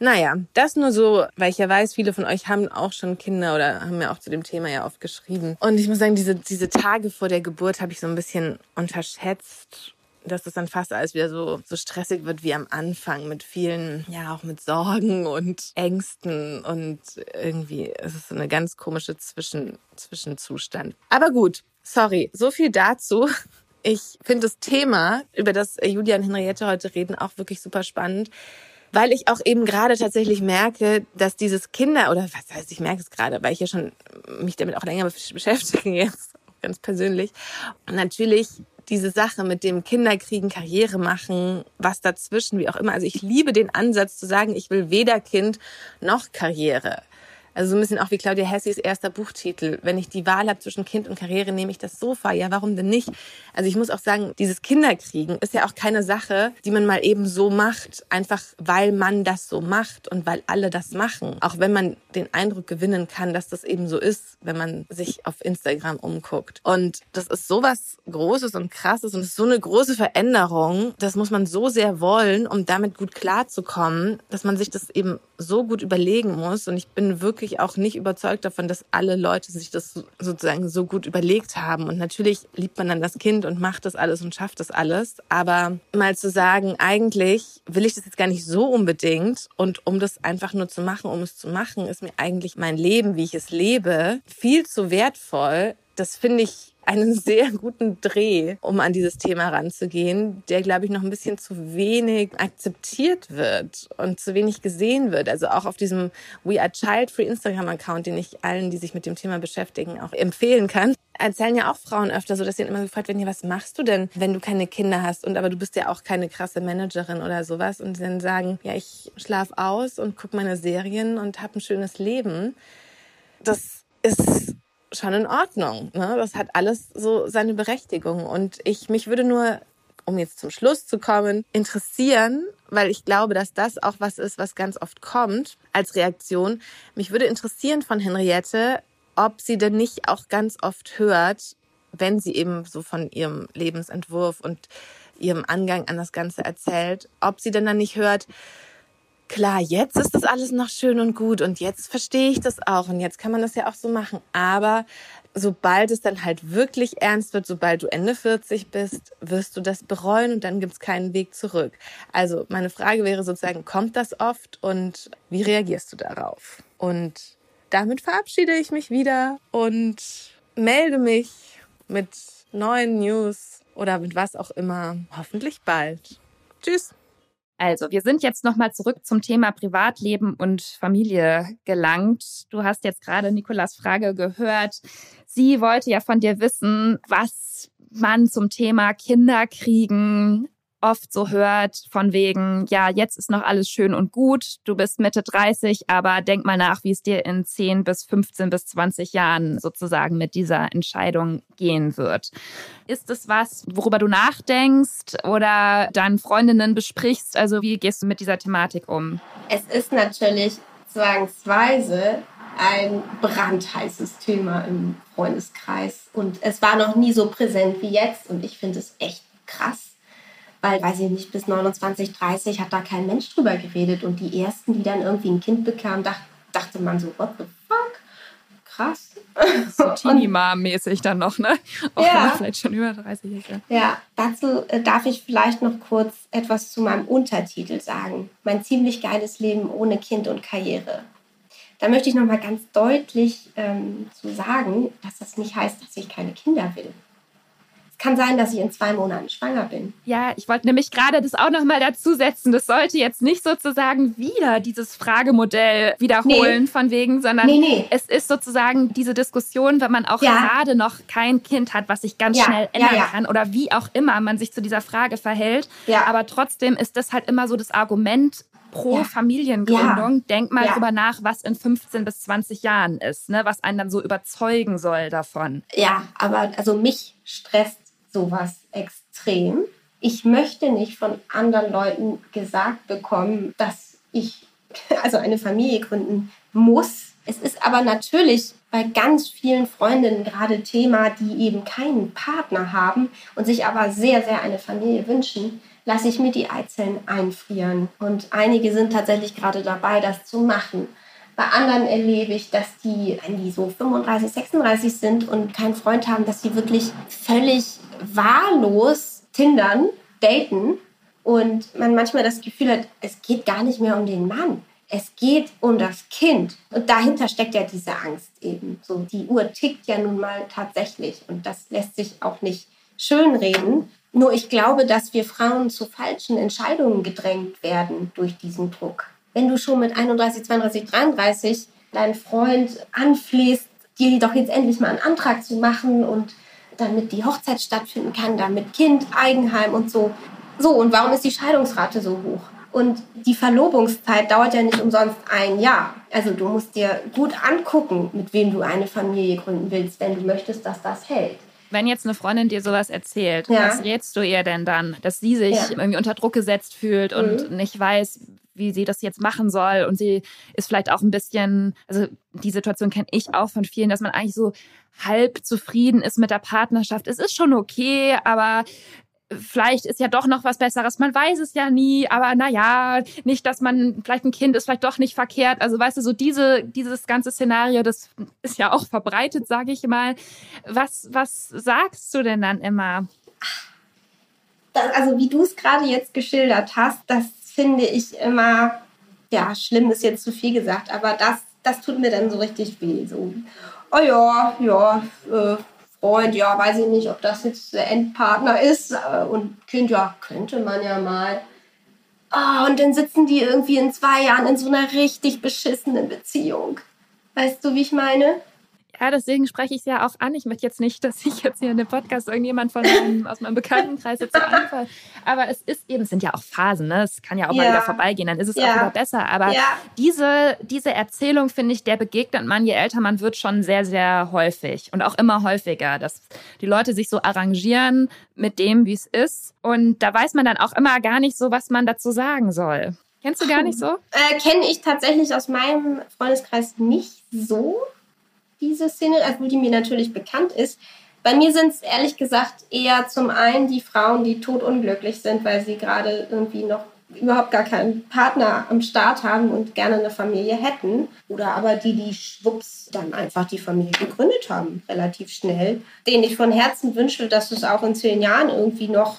Naja, das nur so, weil ich ja weiß, viele von euch haben auch schon Kinder oder haben mir auch zu dem Thema ja oft geschrieben. Und ich muss sagen, diese, diese Tage vor der Geburt habe ich so ein bisschen unterschätzt dass es dann fast alles wieder so, so stressig wird wie am Anfang mit vielen, ja, auch mit Sorgen und Ängsten und irgendwie es ist so eine ganz komische Zwischen, Zwischenzustand. Aber gut, sorry, so viel dazu. Ich finde das Thema, über das Julia und Henriette heute reden, auch wirklich super spannend weil ich auch eben gerade tatsächlich merke, dass dieses Kinder oder was heißt, ich merke es gerade, weil ich ja schon mich damit auch länger beschäftige jetzt. Ganz persönlich. Und natürlich diese Sache mit dem Kinderkriegen, Karriere machen, was dazwischen, wie auch immer. Also ich liebe den Ansatz zu sagen, ich will weder Kind noch Karriere. Also so ein bisschen auch wie Claudia Hessis erster Buchtitel. Wenn ich die Wahl habe zwischen Kind und Karriere, nehme ich das Sofa. Ja, warum denn nicht? Also ich muss auch sagen, dieses Kinderkriegen ist ja auch keine Sache, die man mal eben so macht, einfach weil man das so macht und weil alle das machen. Auch wenn man den Eindruck gewinnen kann, dass das eben so ist, wenn man sich auf Instagram umguckt. Und das ist sowas Großes und Krasses und ist so eine große Veränderung. Das muss man so sehr wollen, um damit gut klarzukommen, dass man sich das eben so gut überlegen muss. Und ich bin wirklich wirklich auch nicht überzeugt davon, dass alle Leute sich das sozusagen so gut überlegt haben. Und natürlich liebt man dann das Kind und macht das alles und schafft das alles. Aber mal zu sagen, eigentlich will ich das jetzt gar nicht so unbedingt. Und um das einfach nur zu machen, um es zu machen, ist mir eigentlich mein Leben, wie ich es lebe, viel zu wertvoll. Das finde ich einen sehr guten Dreh, um an dieses Thema ranzugehen, der, glaube ich, noch ein bisschen zu wenig akzeptiert wird und zu wenig gesehen wird. Also auch auf diesem We Are Child Free Instagram-Account, den ich allen, die sich mit dem Thema beschäftigen, auch empfehlen kann erzählen ja auch Frauen öfter so, dass sie immer gefragt werden, ja, was machst du denn, wenn du keine Kinder hast und aber du bist ja auch keine krasse Managerin oder sowas und dann sagen, ja, ich schlaf aus und gucke meine Serien und habe ein schönes Leben. Das ist schon in Ordnung. Ne? Das hat alles so seine Berechtigung. Und ich mich würde nur, um jetzt zum Schluss zu kommen, interessieren, weil ich glaube, dass das auch was ist, was ganz oft kommt als Reaktion. Mich würde interessieren von Henriette, ob sie denn nicht auch ganz oft hört, wenn sie eben so von ihrem Lebensentwurf und ihrem Angang an das Ganze erzählt, ob sie denn dann nicht hört, klar, jetzt ist das alles noch schön und gut und jetzt verstehe ich das auch und jetzt kann man das ja auch so machen. Aber sobald es dann halt wirklich ernst wird, sobald du Ende 40 bist, wirst du das bereuen und dann gibt es keinen Weg zurück. Also meine Frage wäre sozusagen, kommt das oft und wie reagierst du darauf? Und damit verabschiede ich mich wieder und melde mich mit neuen News oder mit was auch immer. Hoffentlich bald. Tschüss. Also, wir sind jetzt nochmal zurück zum Thema Privatleben und Familie gelangt. Du hast jetzt gerade Nikolas Frage gehört. Sie wollte ja von dir wissen, was man zum Thema Kinderkriegen oft so hört, von wegen, ja, jetzt ist noch alles schön und gut, du bist Mitte 30, aber denk mal nach, wie es dir in 10 bis 15 bis 20 Jahren sozusagen mit dieser Entscheidung gehen wird. Ist es was, worüber du nachdenkst oder deinen Freundinnen besprichst? Also wie gehst du mit dieser Thematik um? Es ist natürlich zwangsweise ein brandheißes Thema im Freundeskreis und es war noch nie so präsent wie jetzt und ich finde es echt krass weil, weiß ich nicht, bis 29, 30 hat da kein Mensch drüber geredet. Und die ersten, die dann irgendwie ein Kind bekamen, dacht, dachte man so, what the fuck? Krass. So Teenie-Mom-mäßig dann noch, ne? Auch ja. wenn man vielleicht schon über 30 ist. Ja, ja dazu äh, darf ich vielleicht noch kurz etwas zu meinem Untertitel sagen. Mein ziemlich geiles Leben ohne Kind und Karriere. Da möchte ich noch mal ganz deutlich ähm, zu sagen, dass das nicht heißt, dass ich keine Kinder will kann sein, dass ich in zwei Monaten schwanger bin. Ja, ich wollte nämlich gerade das auch nochmal dazu setzen. Das sollte jetzt nicht sozusagen wieder dieses Fragemodell wiederholen nee. von wegen, sondern nee, nee. es ist sozusagen diese Diskussion, wenn man auch ja. gerade noch kein Kind hat, was sich ganz ja. schnell ändern ja, kann oder wie auch immer man sich zu dieser Frage verhält. Aber trotzdem ist das halt immer so das Argument, pro ja. Familiengründung, ja. denk mal ja. drüber nach, was in 15 bis 20 Jahren ist, ne? was einen dann so überzeugen soll davon. Ja, aber also mich stresst sowas extrem. Ich möchte nicht von anderen Leuten gesagt bekommen, dass ich also eine Familie gründen muss. Es ist aber natürlich bei ganz vielen Freundinnen gerade Thema, die eben keinen Partner haben und sich aber sehr, sehr eine Familie wünschen, lasse ich mir die Eizellen einfrieren. Und einige sind tatsächlich gerade dabei, das zu machen. Bei anderen erlebe ich, dass die, wenn die so 35, 36 sind und keinen Freund haben, dass die wirklich völlig wahllos Tindern, daten und man manchmal das Gefühl hat, es geht gar nicht mehr um den Mann. Es geht um das Kind. Und dahinter steckt ja diese Angst eben. So, die Uhr tickt ja nun mal tatsächlich. Und das lässt sich auch nicht schönreden. Nur ich glaube, dass wir Frauen zu falschen Entscheidungen gedrängt werden durch diesen Druck. Wenn du schon mit 31, 32, 33 deinen Freund anflehst, dir doch jetzt endlich mal einen Antrag zu machen und damit die Hochzeit stattfinden kann, damit Kind, Eigenheim und so. So, und warum ist die Scheidungsrate so hoch? Und die Verlobungszeit dauert ja nicht umsonst ein Jahr. Also du musst dir gut angucken, mit wem du eine Familie gründen willst, wenn du möchtest, dass das hält. Wenn jetzt eine Freundin dir sowas erzählt, ja. was rätst du ihr denn dann? Dass sie sich ja. irgendwie unter Druck gesetzt fühlt und mhm. nicht weiß, wie sie das jetzt machen soll. Und sie ist vielleicht auch ein bisschen, also die Situation kenne ich auch von vielen, dass man eigentlich so halb zufrieden ist mit der Partnerschaft. Es ist schon okay, aber vielleicht ist ja doch noch was Besseres. Man weiß es ja nie, aber naja, nicht, dass man, vielleicht ein Kind ist vielleicht doch nicht verkehrt. Also weißt du, so diese, dieses ganze Szenario, das ist ja auch verbreitet, sage ich mal. Was, was sagst du denn dann immer? Das, also wie du es gerade jetzt geschildert hast, das finde ich immer, ja, schlimm ist jetzt zu viel gesagt, aber das, das tut mir dann so richtig weh. So, oh ja, ja, äh, Freund, ja, weiß ich nicht, ob das jetzt der Endpartner ist. Äh, und Kind, ja, könnte man ja mal. Oh, und dann sitzen die irgendwie in zwei Jahren in so einer richtig beschissenen Beziehung. Weißt du, wie ich meine? Ja, deswegen spreche ich es ja auch an. Ich möchte jetzt nicht, dass ich jetzt hier in dem Podcast irgendjemand von meinem, aus meinem Bekanntenkreis jetzt so anfalle. Aber es ist eben, es sind ja auch Phasen, ne? Es kann ja auch ja. mal wieder vorbeigehen, dann ist es ja. auch wieder besser. Aber ja. diese, diese Erzählung, finde ich, der begegnet man, je älter man wird, schon sehr, sehr häufig und auch immer häufiger, dass die Leute sich so arrangieren mit dem, wie es ist. Und da weiß man dann auch immer gar nicht so, was man dazu sagen soll. Kennst du gar nicht so? Äh, Kenne ich tatsächlich aus meinem Freundeskreis nicht so diese Szene, obwohl die mir natürlich bekannt ist. Bei mir sind es ehrlich gesagt eher zum einen die Frauen, die totunglücklich sind, weil sie gerade irgendwie noch überhaupt gar keinen Partner am Start haben und gerne eine Familie hätten. Oder aber die, die schwupps dann einfach die Familie gegründet haben, relativ schnell. Denen ich von Herzen wünsche, dass es auch in zehn Jahren irgendwie noch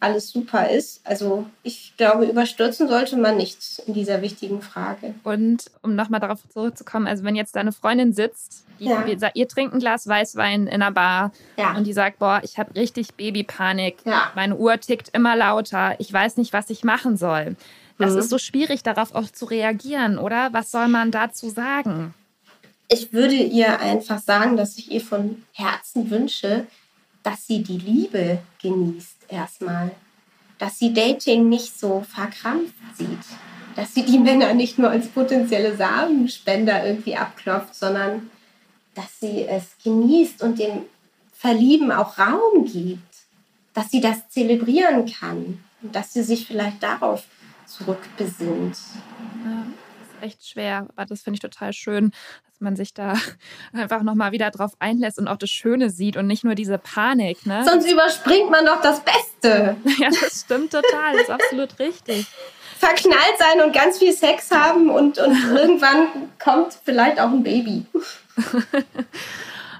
alles super ist. Also ich glaube, überstürzen sollte man nichts in dieser wichtigen Frage. Und um nochmal darauf zurückzukommen, also wenn jetzt deine Freundin sitzt, die, ja. ihr trinkt ein Glas Weißwein in einer Bar ja. und die sagt, boah, ich habe richtig Babypanik, ja. meine Uhr tickt immer lauter, ich weiß nicht, was ich machen soll. Das mhm. ist so schwierig, darauf auch zu reagieren, oder? Was soll man dazu sagen? Ich würde ihr einfach sagen, dass ich ihr von Herzen wünsche, dass sie die Liebe genießt erstmal. Dass sie Dating nicht so verkrampft sieht. Dass sie die Männer nicht nur als potenzielle Samenspender irgendwie abklopft, sondern dass sie es genießt und dem Verlieben auch Raum gibt. Dass sie das zelebrieren kann. Und dass sie sich vielleicht darauf zurückbesinnt. Ja echt schwer, aber das finde ich total schön, dass man sich da einfach nochmal wieder drauf einlässt und auch das Schöne sieht und nicht nur diese Panik. Ne? Sonst überspringt man doch das Beste. Ja, das stimmt total, das ist absolut richtig. Verknallt sein und ganz viel Sex haben und, und irgendwann kommt vielleicht auch ein Baby.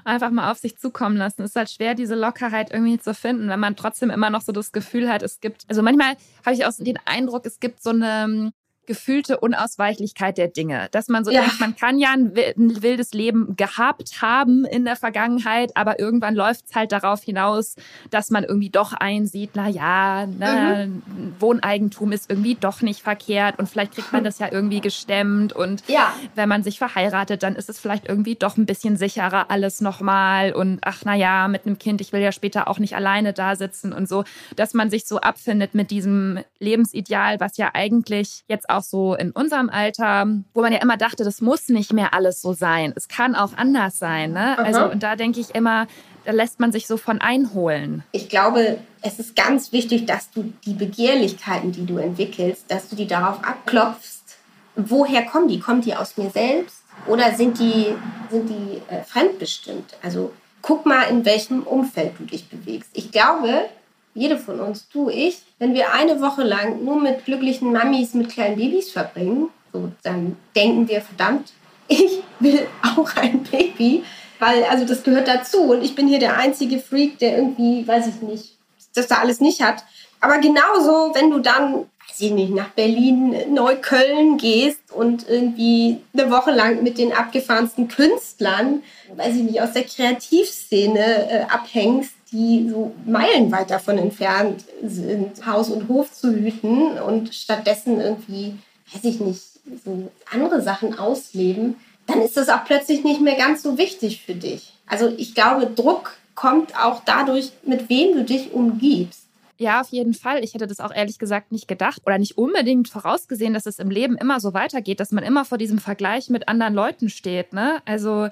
einfach mal auf sich zukommen lassen. Es ist halt schwer, diese Lockerheit irgendwie zu finden, wenn man trotzdem immer noch so das Gefühl hat, es gibt, also manchmal habe ich auch den Eindruck, es gibt so eine gefühlte Unausweichlichkeit der Dinge. Dass man so ja. denkt, man kann ja ein, wildes Leben gehabt haben in der Vergangenheit, aber irgendwann läuft es halt darauf hinaus, dass man irgendwie doch einsieht, na ja, na, mhm. Wohneigentum ist irgendwie doch nicht verkehrt und vielleicht kriegt man das ja irgendwie gestemmt und ja. wenn man sich verheiratet, dann ist es vielleicht irgendwie doch ein bisschen sicherer alles nochmal und ach na ja, mit einem Kind, ich will ja später auch nicht alleine da sitzen und so, dass man sich so abfindet mit diesem Lebensideal, was ja eigentlich jetzt auch so in unserem Alter, wo man ja immer dachte, das muss nicht mehr alles so sein. Es kann auch anders sein. Ne? Also, und da denke ich immer, da lässt man sich so von einholen. Ich glaube, es ist ganz wichtig, dass du die Begehrlichkeiten, die du entwickelst, dass du die darauf abklopfst. Woher kommen die? Kommen die aus mir selbst oder sind die, sind die äh, fremdbestimmt? Also guck mal, in welchem Umfeld du dich bewegst. Ich glaube, jede von uns, du, ich, wenn wir eine Woche lang nur mit glücklichen Mamis mit kleinen Babys verbringen, so, dann denken wir, verdammt, ich will auch ein Baby, weil also das gehört dazu und ich bin hier der einzige Freak, der irgendwie, weiß ich nicht, das da alles nicht hat. Aber genauso, wenn du dann, weiß ich nicht, nach Berlin, Neukölln gehst und irgendwie eine Woche lang mit den abgefahrensten Künstlern, weiß ich nicht, aus der Kreativszene äh, abhängst, die so meilenweit davon entfernt sind, Haus und Hof zu hüten und stattdessen irgendwie, weiß ich nicht, so andere Sachen ausleben, dann ist das auch plötzlich nicht mehr ganz so wichtig für dich. Also ich glaube, Druck kommt auch dadurch, mit wem du dich umgibst. Ja, auf jeden Fall. Ich hätte das auch ehrlich gesagt nicht gedacht oder nicht unbedingt vorausgesehen, dass es im Leben immer so weitergeht, dass man immer vor diesem Vergleich mit anderen Leuten steht. Ne? Also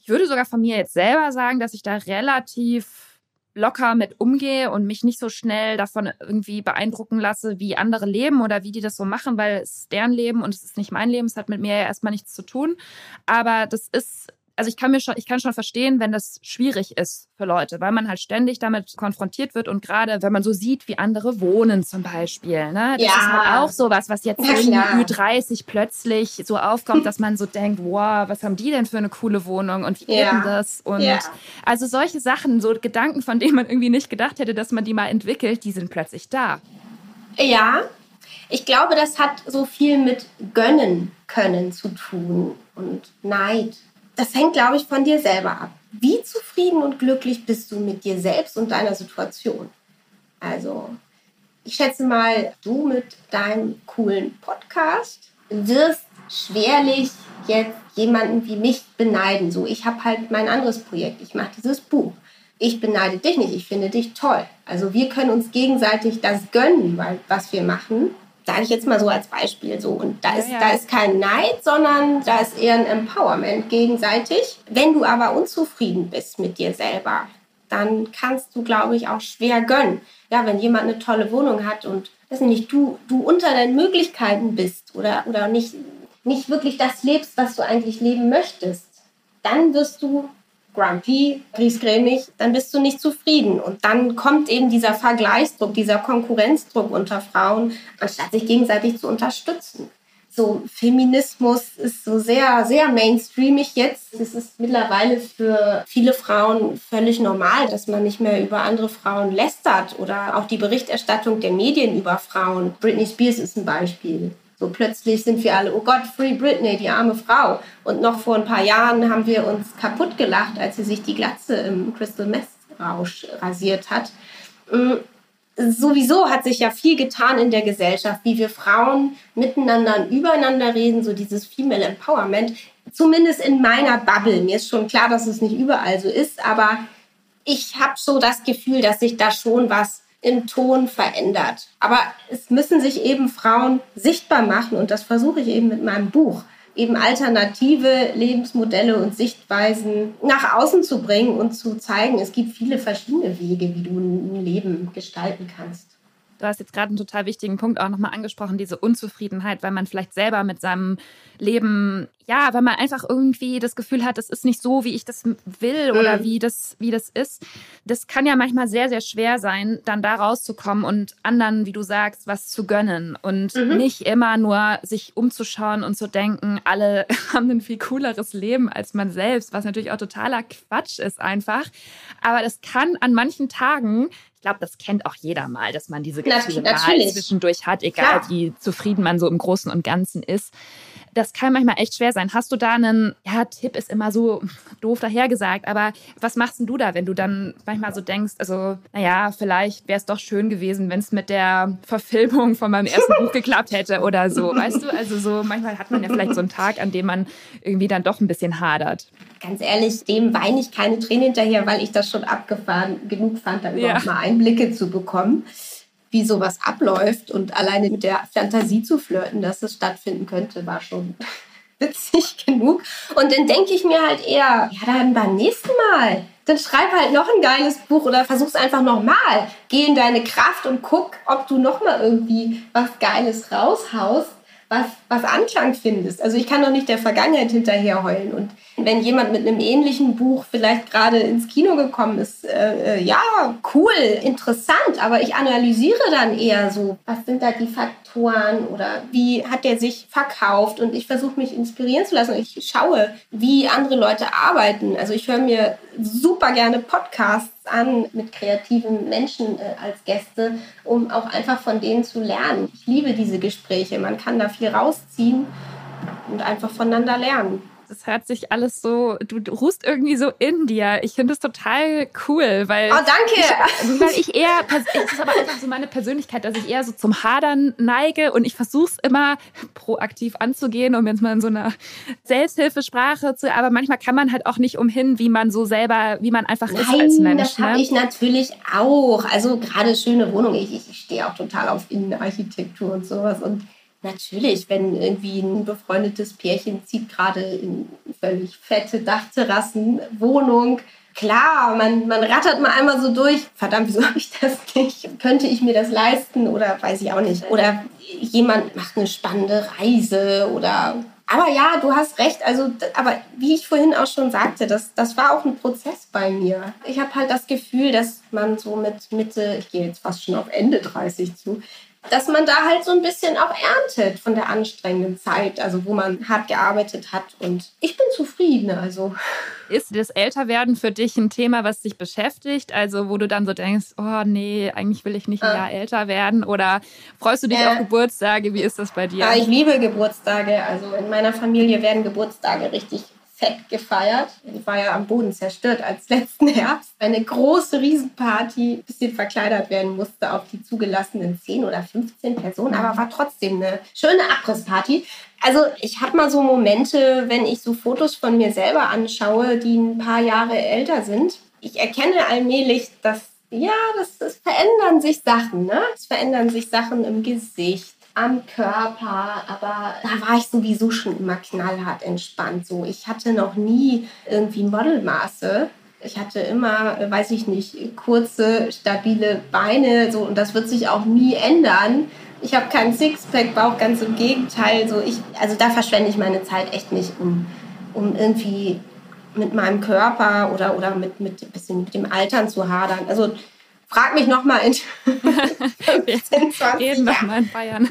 ich würde sogar von mir jetzt selber sagen, dass ich da relativ locker mit umgehe und mich nicht so schnell davon irgendwie beeindrucken lasse, wie andere leben oder wie die das so machen, weil es ist deren Leben und es ist nicht mein Leben. Es hat mit mir ja erstmal nichts zu tun. Aber das ist also ich kann mir schon, ich kann schon verstehen, wenn das schwierig ist für Leute, weil man halt ständig damit konfrontiert wird und gerade wenn man so sieht, wie andere wohnen zum Beispiel, ne, das Ja. ist halt auch sowas, was jetzt Ja, in klar. Ü30 plötzlich so aufkommt, dass man so denkt, wow, was haben die denn für eine coole Wohnung und wie geht Ja. denn das? Und Ja. also solche Sachen, so Gedanken, von denen man irgendwie nicht gedacht hätte, dass man die mal entwickelt, die sind plötzlich da. Ja, ich glaube, das hat so viel mit gönnen können zu tun und Neid. Das hängt, glaube ich, von dir selber ab. Wie zufrieden und glücklich bist du mit dir selbst und deiner Situation? Also, ich schätze mal, du mit deinem coolen Podcast wirst schwerlich jetzt jemanden wie mich beneiden. So, ich habe halt mein anderes Projekt. Ich mache dieses Buch. Ich beneide dich nicht. Ich finde dich toll. Also wir können uns gegenseitig das gönnen, weil was wir machen, sage ich jetzt mal so als Beispiel so. Und da ist, ja. da ist kein Neid, sondern da ist eher ein Empowerment gegenseitig. Wenn du aber unzufrieden bist mit dir selber, dann kannst du, glaube ich, auch schwer gönnen. Ja, wenn jemand eine tolle Wohnung hat und weiß nicht, du, du unter deinen Möglichkeiten bist oder, oder nicht, nicht wirklich das lebst, was du eigentlich leben möchtest, dann wirst du grumpy, griesgrämig, dann bist du nicht zufrieden. Und dann kommt eben dieser Vergleichsdruck, dieser Konkurrenzdruck unter Frauen, anstatt sich gegenseitig zu unterstützen. So, Feminismus ist so sehr, sehr mainstreamig jetzt. Es ist mittlerweile für viele Frauen völlig normal, dass man nicht mehr über andere Frauen lästert oder auch die Berichterstattung der Medien über Frauen. Britney Spears ist ein Beispiel. So plötzlich sind wir alle, oh Gott, Free Britney, die arme Frau. Und noch vor ein paar Jahren haben wir uns kaputt gelacht, als sie sich die Glatze im Crystal Meth Rausch rasiert hat. Mm, Sowieso hat sich ja viel getan in der Gesellschaft, wie wir Frauen miteinander und übereinander reden, so dieses Female Empowerment. Zumindest in meiner Bubble. Mir ist schon klar, dass es nicht überall so ist, aber ich habe so das Gefühl, dass sich da schon was im Ton verändert. Aber es müssen sich eben Frauen sichtbar machen und das versuche ich eben mit meinem Buch. Eben alternative Lebensmodelle und Sichtweisen nach außen zu bringen und zu zeigen, es gibt viele verschiedene Wege, wie du ein Leben gestalten kannst. Du hast jetzt gerade einen total wichtigen Punkt auch nochmal angesprochen, diese Unzufriedenheit, weil man vielleicht selber mit seinem Leben, ja, weil man einfach irgendwie das Gefühl hat, das ist nicht so, wie ich das will oder Mhm. wie das, wie das ist. Das kann ja manchmal sehr, sehr schwer sein, dann da rauszukommen und anderen, wie du sagst, was zu gönnen und Mhm. nicht immer nur sich umzuschauen und zu denken, alle haben ein viel cooleres Leben als man selbst, was natürlich auch totaler Quatsch ist einfach. Aber das kann an manchen Tagen ich glaube, das kennt auch jeder mal, dass man diese Gefühle natürlich. zwischendurch hat, egal Klar. wie zufrieden man so im Großen und Ganzen ist. Das kann manchmal echt schwer sein. Hast du da einen, ja, Tipp ist immer so doof dahergesagt, aber was machst denn du da, wenn du dann manchmal so denkst, also, naja, vielleicht wäre es doch schön gewesen, wenn es mit der Verfilmung von meinem ersten Buch geklappt hätte oder so, weißt du? Also so, manchmal hat man ja vielleicht so einen Tag, an dem man irgendwie dann doch ein bisschen hadert. Ganz ehrlich, dem weine ich keine Tränen hinterher, weil ich das schon abgefahren genug fand, da überhaupt Ja. mal Einblicke zu bekommen, wie sowas abläuft. Und alleine mit der Fantasie zu flirten, dass es stattfinden könnte, war schon witzig genug. Und dann denke ich mir halt eher, ja, dann beim nächsten Mal. Dann schreib halt noch ein geiles Buch oder versuch's einfach nochmal. Geh in deine Kraft und guck, ob du nochmal irgendwie was Geiles raushaust, was, was Anklang findest. Also ich kann doch nicht der Vergangenheit hinterher heulen. Und wenn jemand mit einem ähnlichen Buch vielleicht gerade ins Kino gekommen ist, äh, äh, ja, cool, interessant, aber ich analysiere dann eher so, was sind da die Faktoren oder wie hat der sich verkauft und ich versuche mich inspirieren zu lassen. Ich schaue, wie andere Leute arbeiten. Also ich höre mir super gerne Podcasts an mit kreativen Menschen äh, als Gäste, um auch einfach von denen zu lernen. Ich liebe diese Gespräche. Man kann da viel rausziehen und einfach voneinander lernen. Das hört sich alles so, du, du ruhst irgendwie so in dir. Ich finde es total cool, weil. Oh, danke! Ich, weil ich eher, es ist aber einfach so meine Persönlichkeit, dass ich eher so zum Hadern neige und ich versuche es immer proaktiv anzugehen, um jetzt mal in so einer Selbsthilfesprache zu, aber manchmal kann man halt auch nicht umhin, wie man so selber, wie man einfach Nein, ist als Mensch. das habe ne? ich natürlich auch. Also gerade schöne Wohnung. Ich, ich, ich stehe auch total auf Innenarchitektur und sowas. Und natürlich, wenn irgendwie ein befreundetes Pärchen zieht gerade in völlig fette Dachterrassenwohnung, klar, man, man rattert mal einmal so durch. Verdammt, wieso habe ich das nicht? Könnte ich mir das leisten oder weiß ich auch nicht. Oder jemand macht eine spannende Reise oder aber ja, du hast recht. Also, aber wie ich vorhin auch schon sagte, das, das war auch ein Prozess bei mir. Ich habe halt das Gefühl, dass man so mit Mitte, ich gehe jetzt fast schon auf Ende 30 zu, dass man da halt so ein bisschen auch erntet von der anstrengenden Zeit, also wo man hart gearbeitet hat. Und ich bin zufrieden. Also, Ist das Älterwerden für dich ein Thema, was dich beschäftigt? Also, wo du dann so denkst, oh nee, eigentlich will ich nicht ein Äh. Jahr älter werden? Oder freust du dich Äh. auf Geburtstage? Wie ist das bei dir? ja, ich liebe Geburtstage. Also in meiner Familie werden Geburtstage richtig fett gefeiert. Ich war ja am Boden zerstört als letzten Herbst. Eine große Riesenparty, bisschen verkleidert werden musste auf die zugelassenen 10 oder 15 Personen, aber war trotzdem eine schöne Abrissparty. Also ich habe mal so Momente, wenn ich so Fotos von mir selber anschaue, die ein paar Jahre älter sind. Ich erkenne allmählich, dass ja, das, das verändern sich Sachen, ne? Es verändern sich Sachen im Gesicht, am Körper, aber da war ich sowieso schon immer knallhart entspannt. So, ich hatte noch nie irgendwie Modelmaße. Ich hatte immer, weiß ich nicht, kurze, stabile Beine, so und das wird sich auch nie ändern. Ich habe keinen Sixpack-Bauch, ganz im Gegenteil. So ich, also da verschwende ich meine Zeit echt nicht, um, um irgendwie mit meinem Körper oder, oder mit, mit, bisschen mit dem Altern zu hadern. Also frag mich noch mal in 15, 20 Reden doch Jahren. mal in Bayern.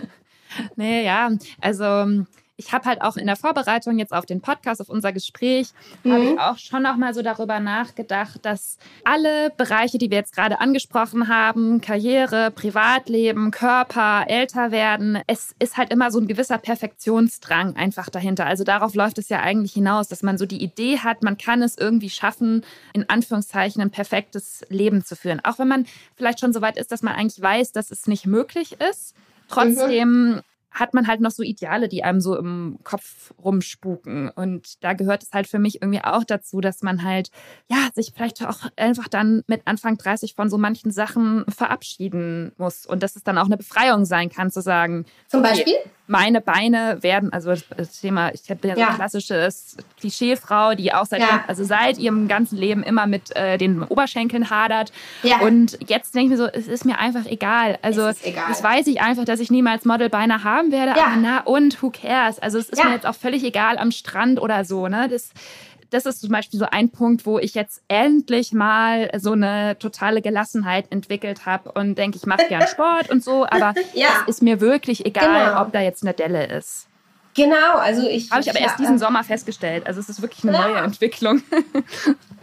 nee, ja, also ich habe halt auch in der Vorbereitung jetzt auf den Podcast, auf unser Gespräch, habe Mhm. ich auch schon noch mal so darüber nachgedacht, dass alle Bereiche, die wir jetzt gerade angesprochen haben, Karriere, Privatleben, Körper, älter werden, es ist halt immer so ein gewisser Perfektionsdrang einfach dahinter. Also darauf läuft es ja eigentlich hinaus, dass man so die Idee hat, man kann es irgendwie schaffen, in Anführungszeichen ein perfektes Leben zu führen. Auch wenn man vielleicht schon so weit ist, dass man eigentlich weiß, dass es nicht möglich ist. Trotzdem hat man halt noch so Ideale, die einem so im Kopf rumspuken. Und da gehört es halt für mich irgendwie auch dazu, dass man halt, ja, sich vielleicht auch einfach dann mit Anfang 30 von so manchen Sachen verabschieden muss. Und dass es dann auch eine Befreiung sein kann, zu sagen, Zum okay, Beispiel? Meine Beine werden, also das Thema, ich bin ja so eine klassische Klischeefrau, die auch seit, Ja. also seit ihrem ganzen Leben immer mit äh, den Oberschenkeln hadert. Ja. Und jetzt denke ich mir so, es ist mir einfach egal. Also Es ist egal. das weiß ich einfach, dass ich niemals Modelbeine haben werde. Ja. Aber na und, who cares? Also es ist mir jetzt auch völlig egal am Strand oder so. Ne? Das, das ist zum Beispiel so ein Punkt, wo ich jetzt endlich mal so eine totale Gelassenheit entwickelt habe und denke, ich mache gern Sport und so, aber Ja. es ist mir wirklich egal, Genau. ob da jetzt eine Delle ist. Genau, also ich. Habe ich aber erst ja, diesen Sommer festgestellt. Also es ist wirklich eine Ja. neue Entwicklung.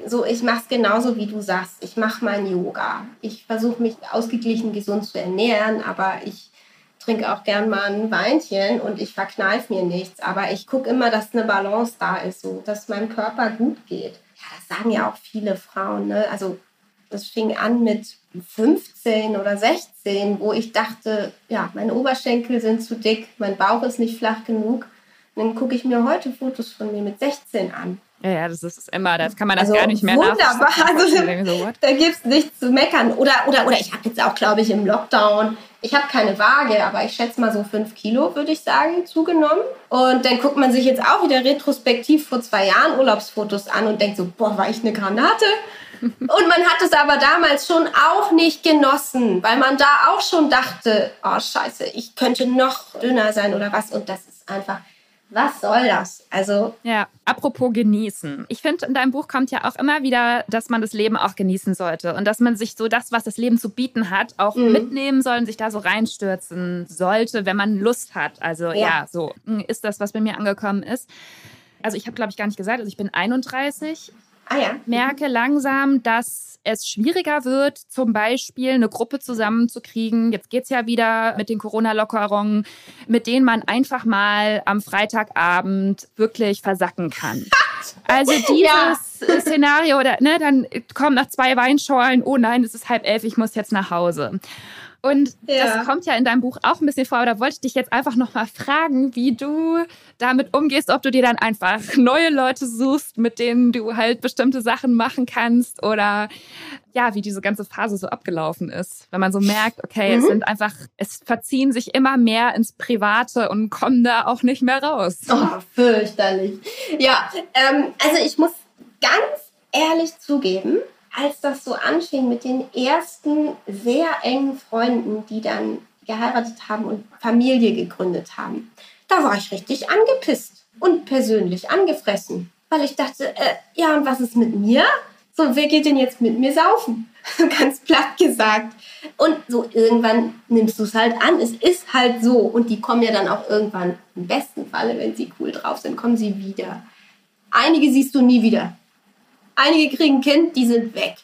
So, ich mache es genauso wie du sagst. Ich mache mein Yoga. Ich versuche mich ausgeglichen gesund zu ernähren, aber ich trinke auch gern mal ein Weinchen und ich verkneife mir nichts. Aber ich gucke immer, dass eine Balance da ist, so dass meinem Körper gut geht. Ja, das sagen ja auch viele Frauen. Ne? Also das fing an mit 15 oder 16, wo ich dachte, ja, meine Oberschenkel sind zu dick, mein Bauch ist nicht flach genug. Und dann gucke ich mir heute Fotos von mir mit 16 an. Ja, ja, das ist immer, das kann man das Also gar nicht mehr wunderbar. Also, so? Da gibt es nichts zu meckern. Oder, oder, oder ich habe jetzt auch, glaube ich, im Lockdown, ich habe keine Waage, aber ich schätze mal so fünf Kilo, würde ich sagen, zugenommen. Und dann guckt man sich jetzt auch wieder retrospektiv vor zwei Jahren Urlaubsfotos an und denkt so, boah, war ich eine Granate? Und man hat es aber damals schon auch nicht genossen, weil man da auch schon dachte, oh scheiße, ich könnte noch dünner sein oder was. Und das ist einfach, was soll das? Also Ja, apropos genießen. Ich finde, in deinem Buch kommt ja auch immer wieder, dass man das Leben auch genießen sollte und dass man sich so das, was das Leben zu bieten hat, auch Mhm. mitnehmen soll und sich da so reinstürzen sollte, wenn man Lust hat. Also ja, Ja. so mm, ist das, was bei mir angekommen ist. Also ich habe, glaube ich, gar nicht gesagt, also ich bin 31 Ah ja. merke langsam, dass es schwieriger wird, zum Beispiel eine Gruppe zusammenzukriegen. Jetzt geht's ja wieder mit den Corona-Lockerungen, mit denen man einfach mal am Freitagabend wirklich versacken kann. Also dieses Ja. Szenario, oder, ne, dann kommen nach zwei Weinschorlen, oh nein, es ist halb elf, ich muss jetzt nach Hause. Und Ja. das kommt ja in deinem Buch auch ein bisschen vor, aber da wollte ich dich jetzt einfach nochmal fragen, wie du damit umgehst, ob du dir dann einfach neue Leute suchst, mit denen du halt bestimmte Sachen machen kannst oder ja, wie diese ganze Phase so abgelaufen ist. Wenn man so merkt, okay, es Mhm. sind einfach, es verziehen sich immer mehr ins Private und kommen da auch nicht mehr raus. Oh, fürchterlich. Ja, ähm, also ich muss ganz ehrlich zugeben, als das so anfing mit den ersten sehr engen Freunden, die dann geheiratet haben und Familie gegründet haben, da war ich richtig angepisst und persönlich angefressen, weil ich dachte, äh, ja, und was ist mit mir? So, wer geht denn jetzt mit mir saufen? Ganz platt gesagt. Und so irgendwann nimmst du es halt an. Es ist halt so. Und die kommen ja dann auch irgendwann, im besten Falle, wenn sie cool drauf sind, kommen sie wieder. Einige siehst du nie wieder. Einige kriegen ein Kind, die sind weg.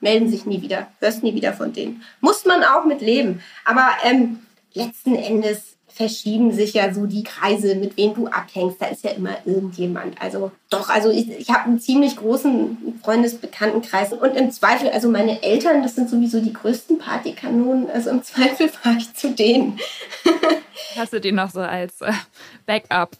Melden sich nie wieder. Hörst nie wieder von denen. Muss man auch mit leben. Aber ähm, letzten Endes verschieben sich ja so die Kreise, mit wem du abhängst. Da ist ja immer irgendjemand. Also doch, also ich, ich habe einen ziemlich großen Freundesbekanntenkreis. Und im Zweifel, also meine Eltern, das sind sowieso die größten Partykanonen. Also im Zweifel fahre ich zu denen. Hast du die noch so als äh, Backup?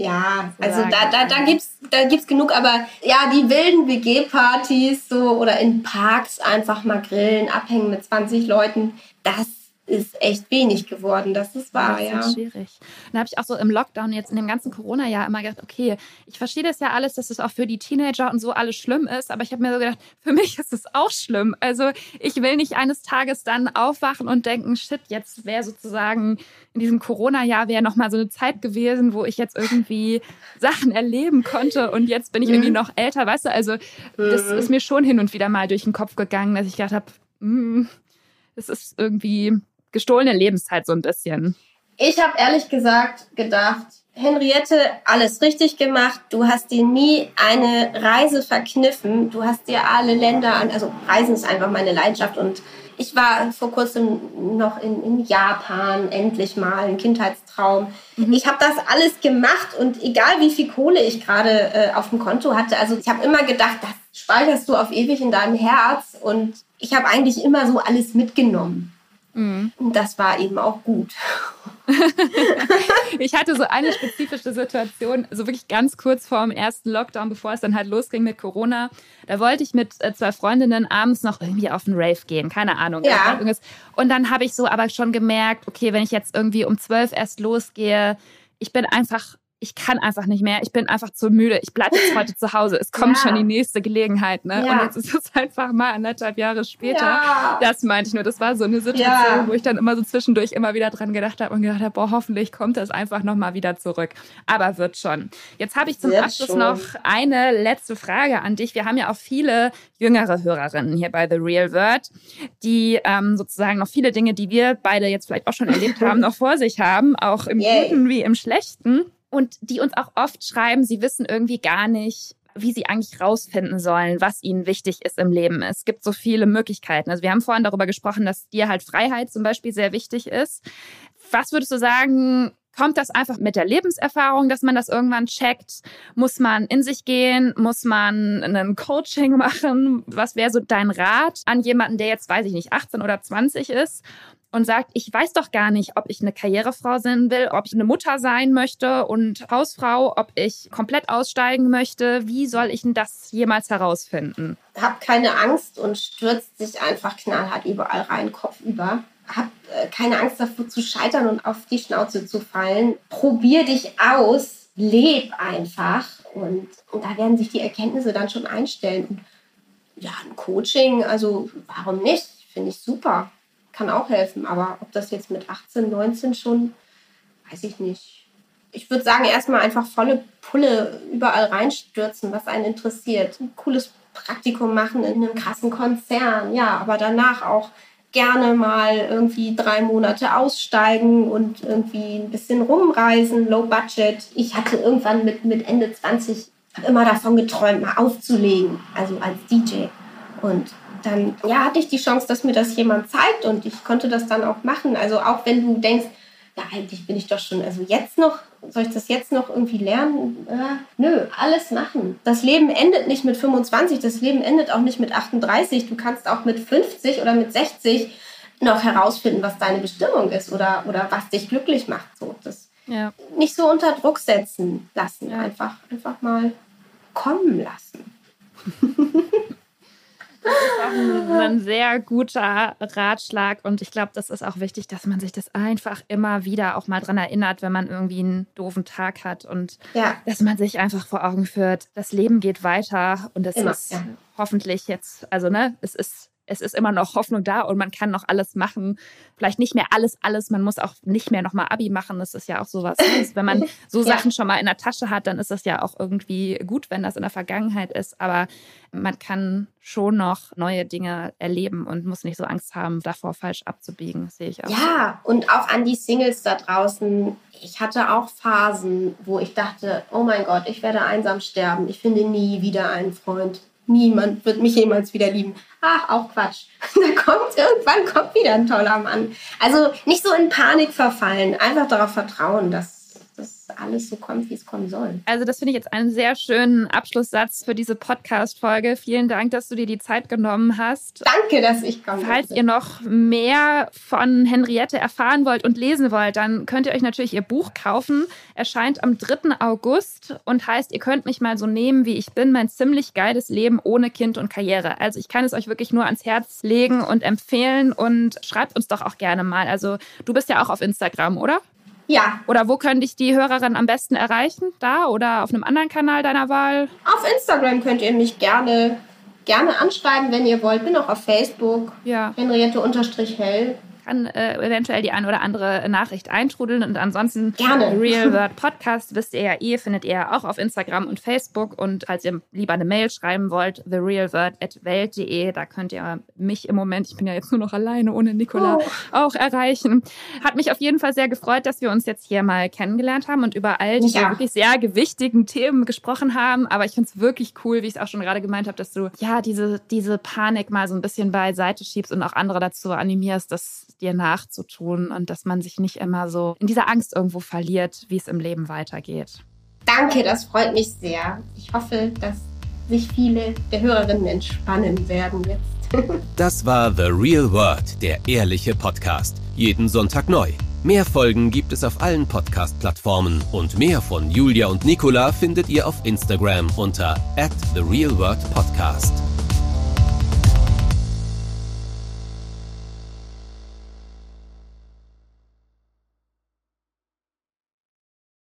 Ja, also da, da, da kann. gibt's da gibt's genug, aber ja, die wilden WG-Partys so oder in Parks einfach mal grillen, abhängen mit 20 Leuten, das ist echt wenig geworden, das ist wahr, das ist ja. schwierig. Dann habe ich auch so im Lockdown jetzt in dem ganzen Corona-Jahr immer gedacht, okay, ich verstehe das ja alles, dass es auch für die Teenager und so alles schlimm ist, aber ich habe mir so gedacht, für mich ist es auch schlimm. Also ich will nicht eines Tages dann aufwachen und denken, shit, jetzt wäre sozusagen in diesem Corona-Jahr wäre noch mal so eine Zeit gewesen, wo ich jetzt irgendwie Sachen erleben konnte und jetzt bin ich irgendwie Mhm. noch älter, weißt du? Also das Mhm. ist mir schon hin und wieder mal durch den Kopf gegangen, dass ich gedacht habe, es ist irgendwie gestohlene Lebenszeit so ein bisschen. Ich habe ehrlich gesagt gedacht, Henriette, alles richtig gemacht. Du hast dir nie eine Reise verkniffen. Du hast dir alle Länder an. Also Reisen ist einfach meine Leidenschaft. Und ich war vor kurzem noch in, in Japan, endlich mal, ein Kindheitstraum. Ich habe das alles gemacht und egal wie viel Kohle ich gerade äh, auf dem Konto hatte, also ich habe immer gedacht, das speicherst du auf ewig in deinem Herz. Und ich habe eigentlich immer so alles mitgenommen. Und das war eben auch gut. Ich hatte so eine spezifische Situation, so wirklich ganz kurz vor dem ersten Lockdown, bevor es dann halt losging mit Corona. Da wollte ich mit äh, zwei Freundinnen abends noch irgendwie auf einen Rave gehen, keine Ahnung. Ja. Und dann habe ich so aber schon gemerkt, okay, wenn ich jetzt irgendwie um zwölf erst losgehe, ich bin einfach, ich kann einfach nicht mehr. Ich bin einfach zu müde. Ich bleibe jetzt heute zu Hause. Es kommt Ja. schon die nächste Gelegenheit. Ne? Ja. Und jetzt ist es einfach mal anderthalb Jahre später. Ja. Das meinte ich nur. Das war so eine Situation, wo ich dann immer so zwischendurch immer wieder dran gedacht habe und gedacht habe, boah, hoffentlich kommt das einfach nochmal wieder zurück. Aber wird schon. Jetzt habe ich zum Wird Abschluss schon. noch eine letzte Frage an dich. Wir haben ja auch viele jüngere Hörerinnen hier bei The Real Word, die ähm, sozusagen noch viele Dinge, die wir beide jetzt vielleicht auch schon erlebt haben, noch vor sich haben, auch im Yay. Guten wie im Schlechten. Und die uns auch oft schreiben, sie wissen irgendwie gar nicht, wie sie eigentlich rausfinden sollen, was ihnen wichtig ist im Leben. Es gibt so viele Möglichkeiten. Also wir haben vorhin darüber gesprochen, dass dir halt Freiheit zum Beispiel sehr wichtig ist. Was würdest du sagen, kommt das einfach mit der Lebenserfahrung, dass man das irgendwann checkt? Muss man in sich gehen? Muss man ein Coaching machen? Was wäre so dein Rat an jemanden, der jetzt, weiß ich nicht, 18 oder 20 ist? Und sagt, ich weiß doch gar nicht, ob ich eine Karrierefrau sein will, ob ich eine Mutter sein möchte und Hausfrau, ob ich komplett aussteigen möchte. Wie soll ich denn das jemals herausfinden? Hab keine Angst und stürzt sich einfach knallhart überall rein, Kopf über. Hab äh, keine Angst davor zu scheitern und auf die Schnauze zu fallen. Probier dich aus, leb einfach und, und da werden sich die Erkenntnisse dann schon einstellen. Ja, ein Coaching, also warum nicht? Finde ich super. Kann auch helfen, aber ob das jetzt mit 18, 19 schon, weiß ich nicht. Ich würde sagen, erstmal einfach volle Pulle überall reinstürzen, was einen interessiert. Ein cooles Praktikum machen in einem krassen Konzern, ja, aber danach auch gerne mal irgendwie drei Monate aussteigen und irgendwie ein bisschen rumreisen, low budget. Ich hatte irgendwann mit, mit Ende 20 habe immer davon geträumt, mal aufzulegen, also als DJ. Und dann ja, hatte ich die Chance, dass mir das jemand zeigt und ich konnte das dann auch machen. Also auch wenn du denkst, ja, eigentlich bin ich doch schon, also jetzt noch, soll ich das jetzt noch irgendwie lernen? Äh, nö, alles machen. Das Leben endet nicht mit 25, das Leben endet auch nicht mit 38. Du kannst auch mit 50 oder mit 60 noch herausfinden, was deine Bestimmung ist oder, oder was dich glücklich macht. So, das ja. nicht so unter Druck setzen lassen, ja. einfach, einfach mal kommen lassen. Das ist auch ein, ein, sehr guter Ratschlag und ich glaube, das ist auch wichtig, dass man sich das einfach immer wieder auch mal dran erinnert, wenn man irgendwie einen doofen Tag hat und ja. dass man sich einfach vor Augen führt, das Leben geht weiter und es ist ja. hoffentlich jetzt, also ne, es ist es ist immer noch Hoffnung da und man kann noch alles machen. Vielleicht nicht mehr alles, alles. Man muss auch nicht mehr nochmal Abi machen. Das ist ja auch sowas. Wenn man so ja. Sachen schon mal in der Tasche hat, dann ist das ja auch irgendwie gut, wenn das in der Vergangenheit ist. Aber man kann schon noch neue Dinge erleben und muss nicht so Angst haben, davor falsch abzubiegen, sehe ich auch. Ja, und auch an die Singles da draußen. Ich hatte auch Phasen, wo ich dachte, oh mein Gott, ich werde einsam sterben. Ich finde nie wieder einen Freund niemand wird mich jemals wieder lieben. Ach, auch Quatsch. Da kommt irgendwann kommt wieder ein toller Mann. Also nicht so in Panik verfallen, einfach darauf vertrauen, dass alles so kommt, wie es kommen soll. Also das finde ich jetzt einen sehr schönen Abschlusssatz für diese Podcast-Folge. Vielen Dank, dass du dir die Zeit genommen hast. Danke, dass ich komme. Falls ihr noch mehr von Henriette erfahren wollt und lesen wollt, dann könnt ihr euch natürlich ihr Buch kaufen. Erscheint am 3. August und heißt, ihr könnt mich mal so nehmen, wie ich bin, mein ziemlich geiles Leben ohne Kind und Karriere. Also ich kann es euch wirklich nur ans Herz legen und empfehlen und schreibt uns doch auch gerne mal. Also du bist ja auch auf Instagram, oder? Ja. Oder wo können dich die Hörerin am besten erreichen? Da oder auf einem anderen Kanal deiner Wahl? Auf Instagram könnt ihr mich gerne, gerne anschreiben, wenn ihr wollt. Bin auch auf Facebook. Ja. Henriette-Hell kann äh, eventuell die eine oder andere Nachricht eintrudeln. Und ansonsten Gerne. Real Word Podcast wisst ihr ja eh, findet ihr auch auf Instagram und Facebook. Und falls ihr lieber eine Mail schreiben wollt, therealword.welt.de, da könnt ihr mich im Moment, ich bin ja jetzt nur noch alleine ohne Nicola, oh. auch erreichen. Hat mich auf jeden Fall sehr gefreut, dass wir uns jetzt hier mal kennengelernt haben und über all diese ja. wirklich sehr gewichtigen Themen gesprochen haben. Aber ich finde es wirklich cool, wie ich es auch schon gerade gemeint habe, dass du ja diese, diese Panik mal so ein bisschen beiseite schiebst und auch andere dazu animierst, dass dir nachzutun und dass man sich nicht immer so in dieser Angst irgendwo verliert, wie es im Leben weitergeht. Danke, das freut mich sehr. Ich hoffe, dass sich viele der Hörerinnen entspannen werden jetzt. das war The Real World, der ehrliche Podcast. Jeden Sonntag neu. Mehr Folgen gibt es auf allen Podcast-Plattformen und mehr von Julia und Nicola findet ihr auf Instagram unter at The Real World Podcast.